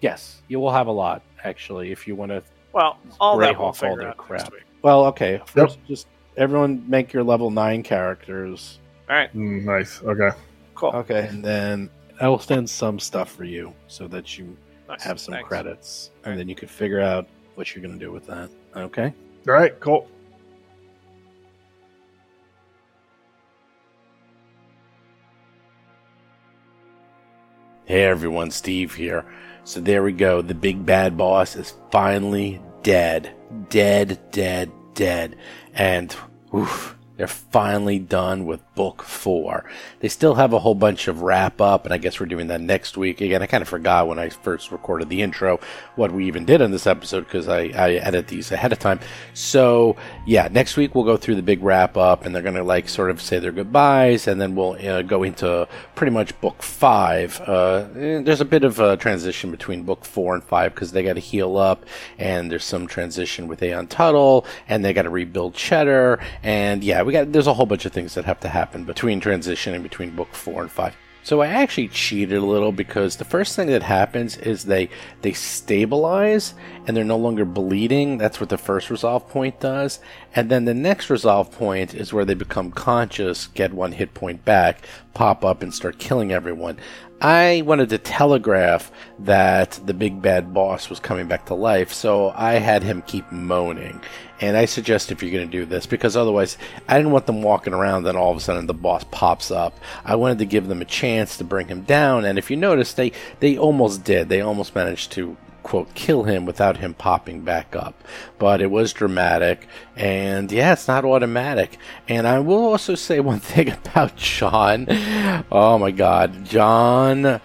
Speaker 2: Yes, you will have a lot actually if you want to
Speaker 3: Well, all that
Speaker 2: Greyhawk,
Speaker 3: we'll
Speaker 2: all
Speaker 3: figure
Speaker 2: their
Speaker 3: out
Speaker 2: crap.
Speaker 3: next week.
Speaker 2: Well, okay. First, just everyone make your level nine characters,
Speaker 3: All right,
Speaker 4: Mm, nice. Okay.
Speaker 3: cool.
Speaker 5: Okay.
Speaker 2: and then I will send some stuff for you so that you
Speaker 3: Nice.
Speaker 2: have some
Speaker 3: Thanks.
Speaker 2: credits, and then you can figure out what you're going to do with that. Okay.
Speaker 4: All right. Cool.
Speaker 8: Hey everyone, Steve here. So there we go. The big bad boss is finally dead. Dead, dead, dead. And oof, they're finally done with book four. They still have a whole bunch of wrap up, and I guess we're doing that next week. Again, I kind of forgot when I first recorded the intro what we even did on this episode because I, I edit these ahead of time. So yeah, next week we'll go through the big wrap up, and they're gonna like sort of say their goodbyes, and then we'll uh, go into pretty much book five. Uh, eh, there's a bit of a transition between book four and five because they got to heal up, and there's some transition with Aeon Tuttle, and they got to rebuild Cheddar, and yeah, we got there's a whole bunch of things that have to happen between transitioning between book four and five. So I actually cheated a little because the first thing that happens is they they stabilize and they're no longer bleeding. That's what the first resolve point does. And then the next resolve point is where they become conscious, get one hit point back, pop up and start killing everyone. I wanted to telegraph that the big bad boss was coming back to life, so I had him keep moaning. And I suggest if you're going to do this, because otherwise, I didn't want them walking around, then all of a sudden the boss pops up. I wanted to give them a chance to bring him down, and if you notice, they, they almost did. They almost managed to quote kill him without him popping back up but it was dramatic and yeah it's not automatic and i will also say one thing about john oh my god john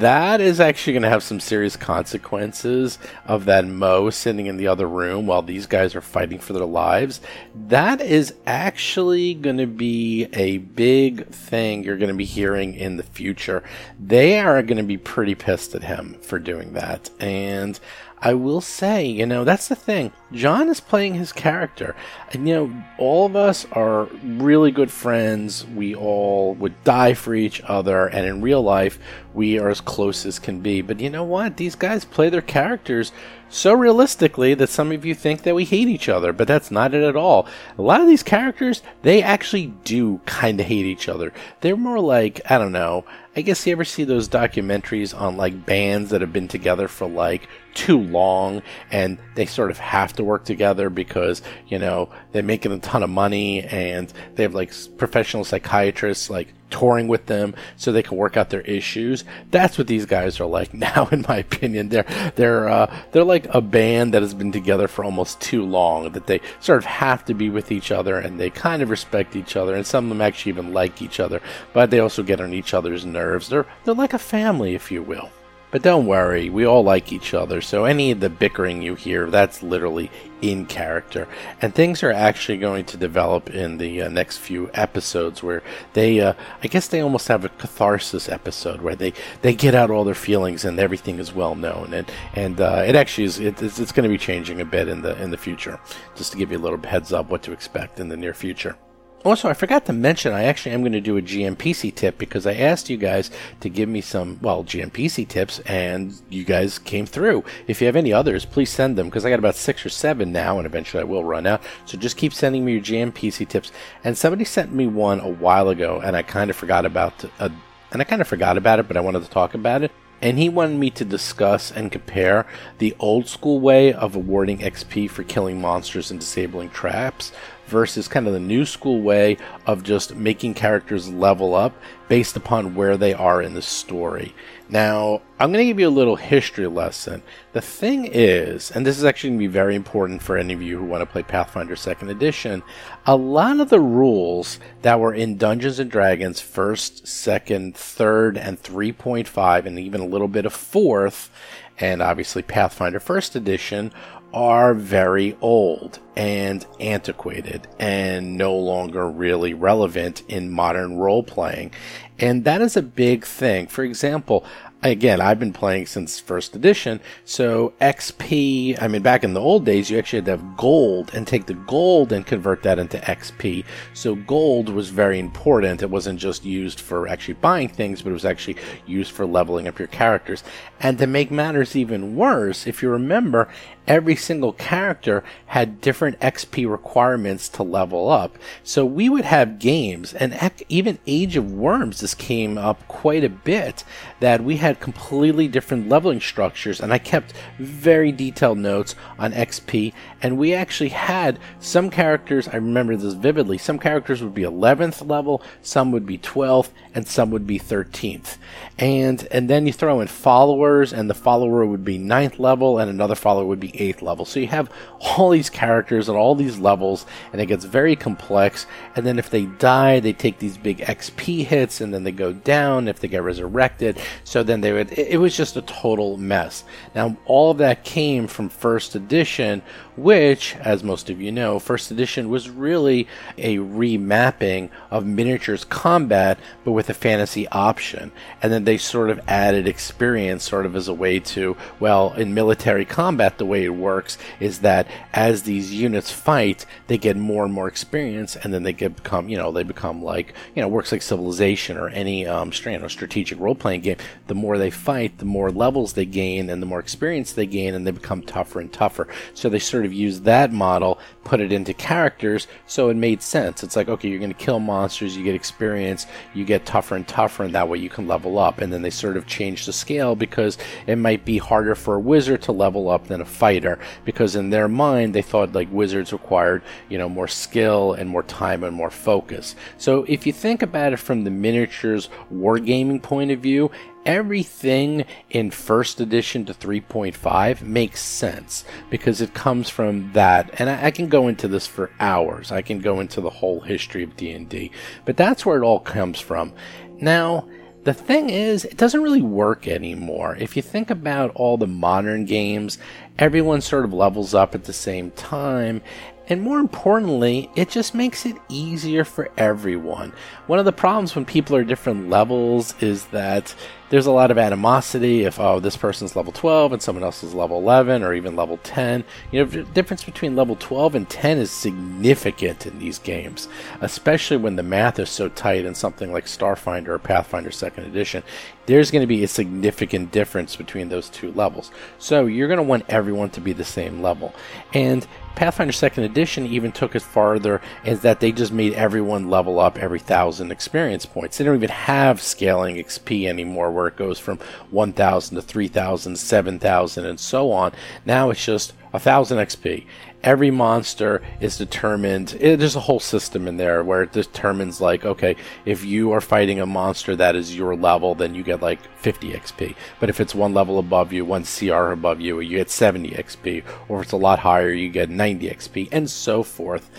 Speaker 2: that is actually going to have some serious consequences of that Mo sitting in the other room while these guys are fighting for their lives. That is actually going to be a big thing you're going to be hearing in the future. They are going to be pretty pissed at him for doing that. And I will say, you know, that's the thing. John is playing his character. And, you know, all of us are really good friends. We all would die for each other. And in real life, we are as close as can be. But you know what? These guys play their characters so realistically that some of you think that we hate each other, but that's not it at all. A lot of these characters, they actually do kind of hate each other. They're more like, I don't know, I guess you ever see those documentaries on like bands that have been together for like too long and they sort of have to work together because, you know, they're making a ton of money and they have like professional psychiatrists like touring with them so they can work out their issues. That's what these guys are like now, in my opinion. They're they're uh, they're like a band that has been together for almost too long that they sort of have to be with each other and they kind of respect each other and some of them actually even like each other, but they also get on each other's nerves. They're they're like a family, if you will. But don't worry, we all like each other, so any of the bickering you hear, that's literally in character. And things are actually going to develop in the uh, next few episodes where they, uh, I guess they almost have a catharsis episode where they, they get out all their feelings and everything is well known. And, and uh, it actually is, it, it's, it's going to be changing a bit in the, in the future, just to give you a little heads up what to expect in the near future. Also, I forgot to mention, I actually am going to do a GMPC tip because I asked you guys to give me some, well, GMPC tips, and you guys came through. If you have any others, please send them because I got about six or seven now, and eventually I will run out. So just keep sending me your GMPC tips. And somebody sent me one a while ago, and I kind of forgot about, uh, and I kind of forgot about it, but I wanted to talk about it and he wanted me to discuss and compare the old school way of awarding XP for killing monsters and disabling traps versus kind of the new school way of just making characters level up based upon where they are in the story. Now, I'm going to give you a little history lesson. The thing is, and this is actually going to be very important for any of you who want to play Pathfinder 2nd Edition, a lot of the rules that were in Dungeons and Dragons 1st, 2nd, 3rd, and 3.5, and even a little bit of 4th, and obviously Pathfinder 1st Edition are very old and antiquated and no longer really relevant in modern role playing. And that is a big thing. For example, again, I've been playing since first edition. So XP, I mean, back in the old days, you actually had to have gold and take the gold and convert that into XP. So gold was very important. It wasn't just used for actually buying things, but it was actually used for leveling up your characters. And to make matters even worse, if you remember, every single character had different XP requirements to level up. So we would have games, and even Age of Worms, this came up quite a bit, that we had completely different leveling structures, and I kept very detailed notes on XP, and we actually had some characters, I remember this vividly, some characters would be 11th level, some would be 12th, and some would be 13th. And, and then you throw in followers, and the follower would be 9th level, and another follower would be 8th level. So you have all these characters at all these levels, and it gets very complex. And then if they die, they take these big XP hits, and then they go down if they get resurrected. So then they would, it was just a total mess. Now, all of that came from first edition, which, as most of you know, first edition was really a remapping of miniatures combat, but with a fantasy option. And then they sort of added experience sort of as a way to, well, in military combat, the way it works is that as these units fight, they get more and more experience, and then they get become, you know, they become like, you know, works like Civilization or any um, you know, strategic role playing game. The more they fight, the more levels they gain, and the more experience they gain, and they become tougher and tougher. So they sort of use that model, put it into characters, so it made sense. It's like, okay, you're going to kill monsters, you get experience, you get tougher and tougher, and that way you can level up. And then they sort of changed the scale because it might be harder for a wizard to level up than a fighter, because in their mind they thought like wizards required, you know, more skill and more time and more focus. So if you think about it from the miniatures wargaming point of view, everything in first edition to 3.5 makes sense because it comes from that and I, I, can go into this for hours i can go into the whole history of d&d but that's where it all comes from now The thing is, it doesn't really work anymore. If you think about all the modern games, everyone sort of levels up at the same time, and more importantly, it just makes it easier for everyone. One of the problems when people are different levels is that there's a lot of animosity if oh this person's level 12 and someone else is level 11 or even level 10 you know the difference between level 12 and 10 is significant in these games especially when the math is so tight in something like starfinder or pathfinder second edition. There's going to be a significant difference between those two levels. So you're going to want everyone to be the same level. And Pathfinder Second Edition even took it farther is that they just made everyone level up every thousand experience points. They don't even have scaling XP anymore where it goes from 1,000 to 3,000, 7,000, and so on. Now it's just 1,000 XP every monster is determined it, there's a whole system in there where it determines like okay if you are fighting a monster that is your level then you get like 50 xp but if it's one level above you one cr above you you get 70 xp or if it's a lot higher you get 90 xp and so forth.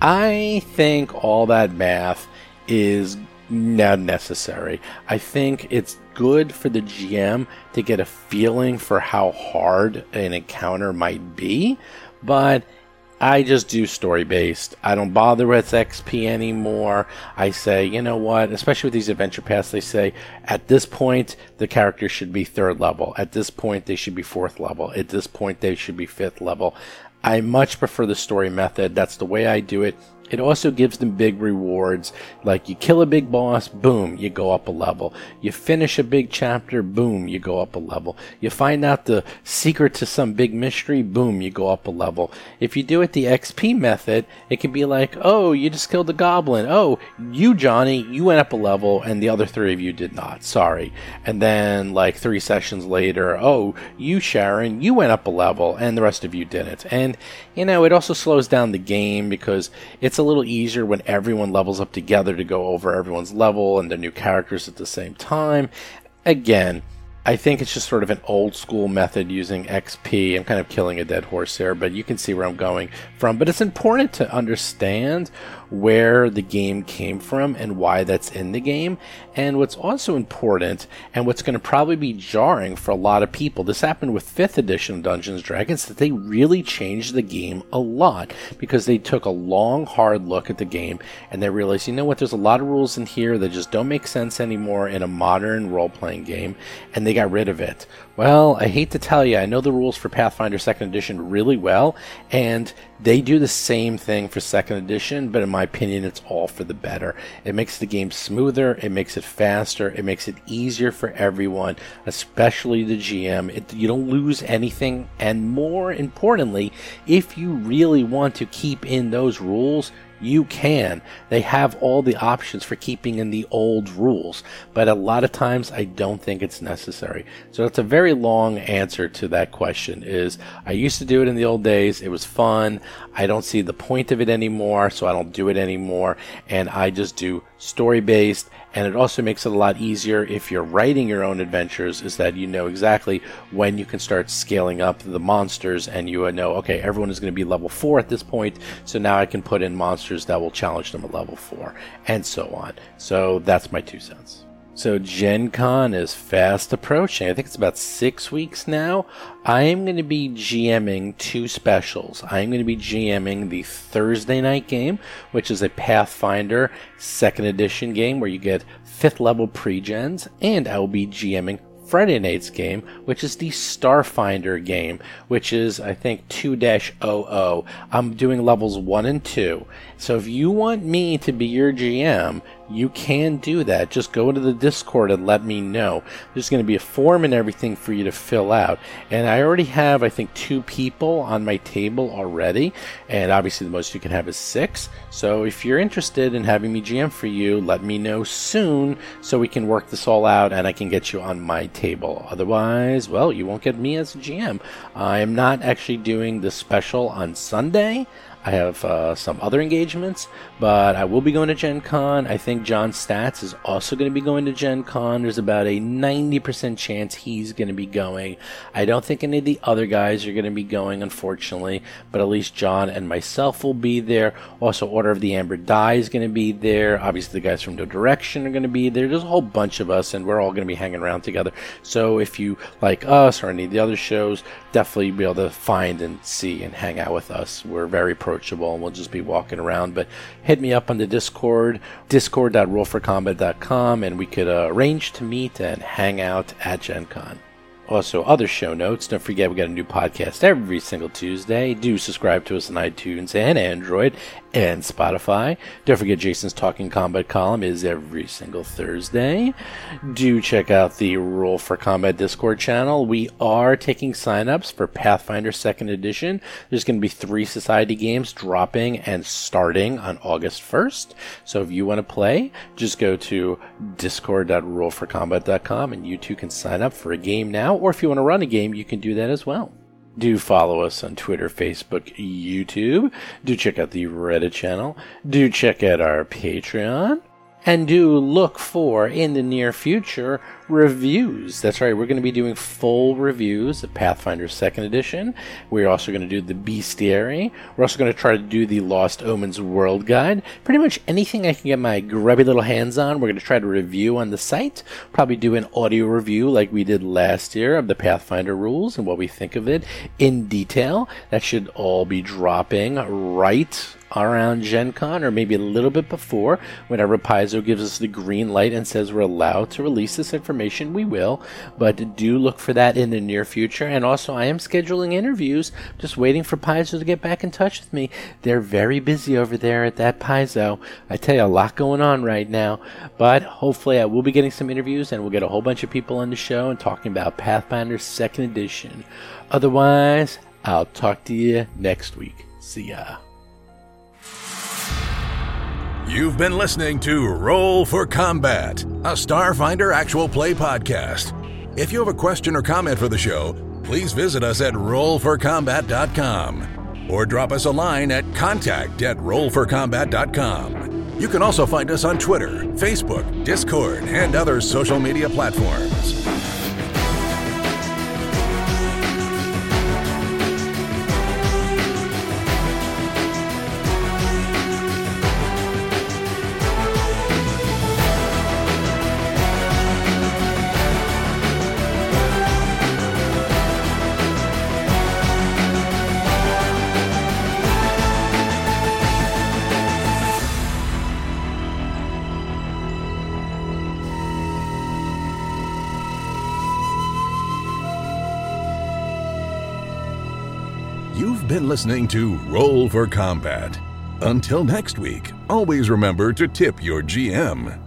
Speaker 2: I think all that math is not necessary i think it's good for the gm to get a feeling for how hard an encounter might be but I just do story based. I don't bother with XP anymore. I say, you know what, especially with these adventure paths, they say at this point the character should be third level. At this point they should be fourth level. At this point they should be fifth level. I much prefer the story method. That's the way I do it. It also gives them big rewards, like you kill a big boss, boom, you go up a level. You finish a big chapter, boom, you go up a level. You find out the secret to some big mystery, boom, you go up a level. If you do it the XP method, it can be like, oh, you just killed a goblin. Oh, you, Johnny, you went up a level, and the other three of you did not. Sorry. And then, like, three sessions later, oh, you, Sharon, you went up a level, and the rest of you didn't. And, you know, it also slows down the game because it's a little easier when everyone levels up together to go over everyone's level and their new characters at the same time. Again, I think it's just sort of an old school method using XP. I'm kind of killing a dead horse here, but you can see where I'm going from. But it's important to understand where the game came from and why that's in the game. And what's also important, and what's going to probably be jarring for a lot of people, this happened with 5th edition of Dungeons Dragons, that they really changed the game a lot because they took a long, hard look at the game and they realized, you know what, there's a lot of rules in here that just don't make sense anymore in a modern role playing game, and they got rid of it. Well, I hate to tell you, I know the rules for Pathfinder 2nd Edition really well, and they do the same thing for 2nd Edition, but in my opinion, it's all for the better. It makes the game smoother, it makes it faster, it makes it easier for everyone, especially the GM. It, you don't lose anything, and more importantly, if you really want to keep in those rules, you can. They have all the options for keeping in the old rules, but a lot of times I don't think it's necessary. So it's a very long answer to that question is I used to do it in the old days. It was fun. I don't see the point of it anymore, so I don't do it anymore. And I just do story based and it also makes it a lot easier if you're writing your own adventures is that you know exactly when you can start scaling up the monsters and you know okay everyone is going to be level 4 at this point so now I can put in monsters that will challenge them at level 4 and so on. So that's my two cents so Gen Con is fast approaching. I think it's about six weeks now. I am going to be GMing two specials. I am going to be GMing the Thursday night game, which is a Pathfinder second edition game where you get fifth level pre-gens, and I will be GMing Friday night's game, which is the Starfinder game, which is, I think, 2 00. I'm doing levels 1 and 2. So if you want me to be your GM, you can do that. Just go into the Discord and let me know. There's going to be a form and everything for you to fill out. And I already have, I think, two people on my table already. And obviously, the most you can have is six. So if you're interested in having me GM for you, let me know soon so we can work this all out and I can get you on my table. Otherwise, well, you won't get me as a GM. I am not actually doing the special on Sunday. I have uh, some other engagements, but I will be going to Gen Con. I think John Stats is also going to be going to Gen Con. There's about a 90% chance he's going to be going. I don't think any of the other guys are going to be going, unfortunately, but at least John and myself will be there. Also, Order of the Amber Die is going to be there. Obviously, the guys from No Direction are going to be there. There's a whole bunch of us, and we're all going to be hanging around together. So if you like us or any of the other shows, definitely be able to find and see and hang out with us. We're very approachable, and we'll just be walking around. But hit me up on the Discord, discord.rollforcombat.com, and we could uh, arrange to meet and hang out at Gen Con. Also, other show notes. Don't forget, we got a new podcast every single Tuesday. Do subscribe to us on iTunes and Android and Spotify. Don't forget, Jason's Talking Combat column is every single Thursday. Do check out the Roll for Combat Discord channel. We are taking signups for Pathfinder 2nd Edition. There's going to be three Society games dropping and starting on August 1st. So if you want to play, just go to discord.rollforcombat.com and you too can sign up for a game now or if you want to run a game, you can do that as well. Do follow us on Twitter, Facebook, YouTube. Do check out the Reddit channel. Do check out our Patreon and do look for in the near future reviews. That's right, we're going to be doing full reviews of Pathfinder 2nd Edition. We're also going to do the Bestiary. We're also going to try to do the Lost Omens World Guide. Pretty much anything I can get my grubby little hands on, we're going to try to review on the site. Probably do an audio review like we did last year of the Pathfinder rules and what we think of it in detail. That should all be dropping right around Gen Con or maybe a little bit before, whenever Paizo gives us the green light and says we're allowed to release this information, we will. But do look for that in the near future. And also, I am scheduling interviews, just waiting for Paizo to get back in touch with me. They're very busy over there at that Paizo. I tell you, a lot going on right now. But hopefully, I will be getting some interviews and we'll get a whole bunch of people on the show and talking about Pathfinder 2nd Edition. Otherwise, I'll talk to you next week. See ya.
Speaker 1: You've been listening to Roll for Combat, a Starfinder actual play podcast. If you have a question or comment for the show, please visit us at rollforcombat.com or drop us a line at contact at rollforcombat.com. You can also find us on Twitter, Facebook, Discord, and other social media platforms. Listening to Roll for Combat. Until next week, always remember to tip your GM.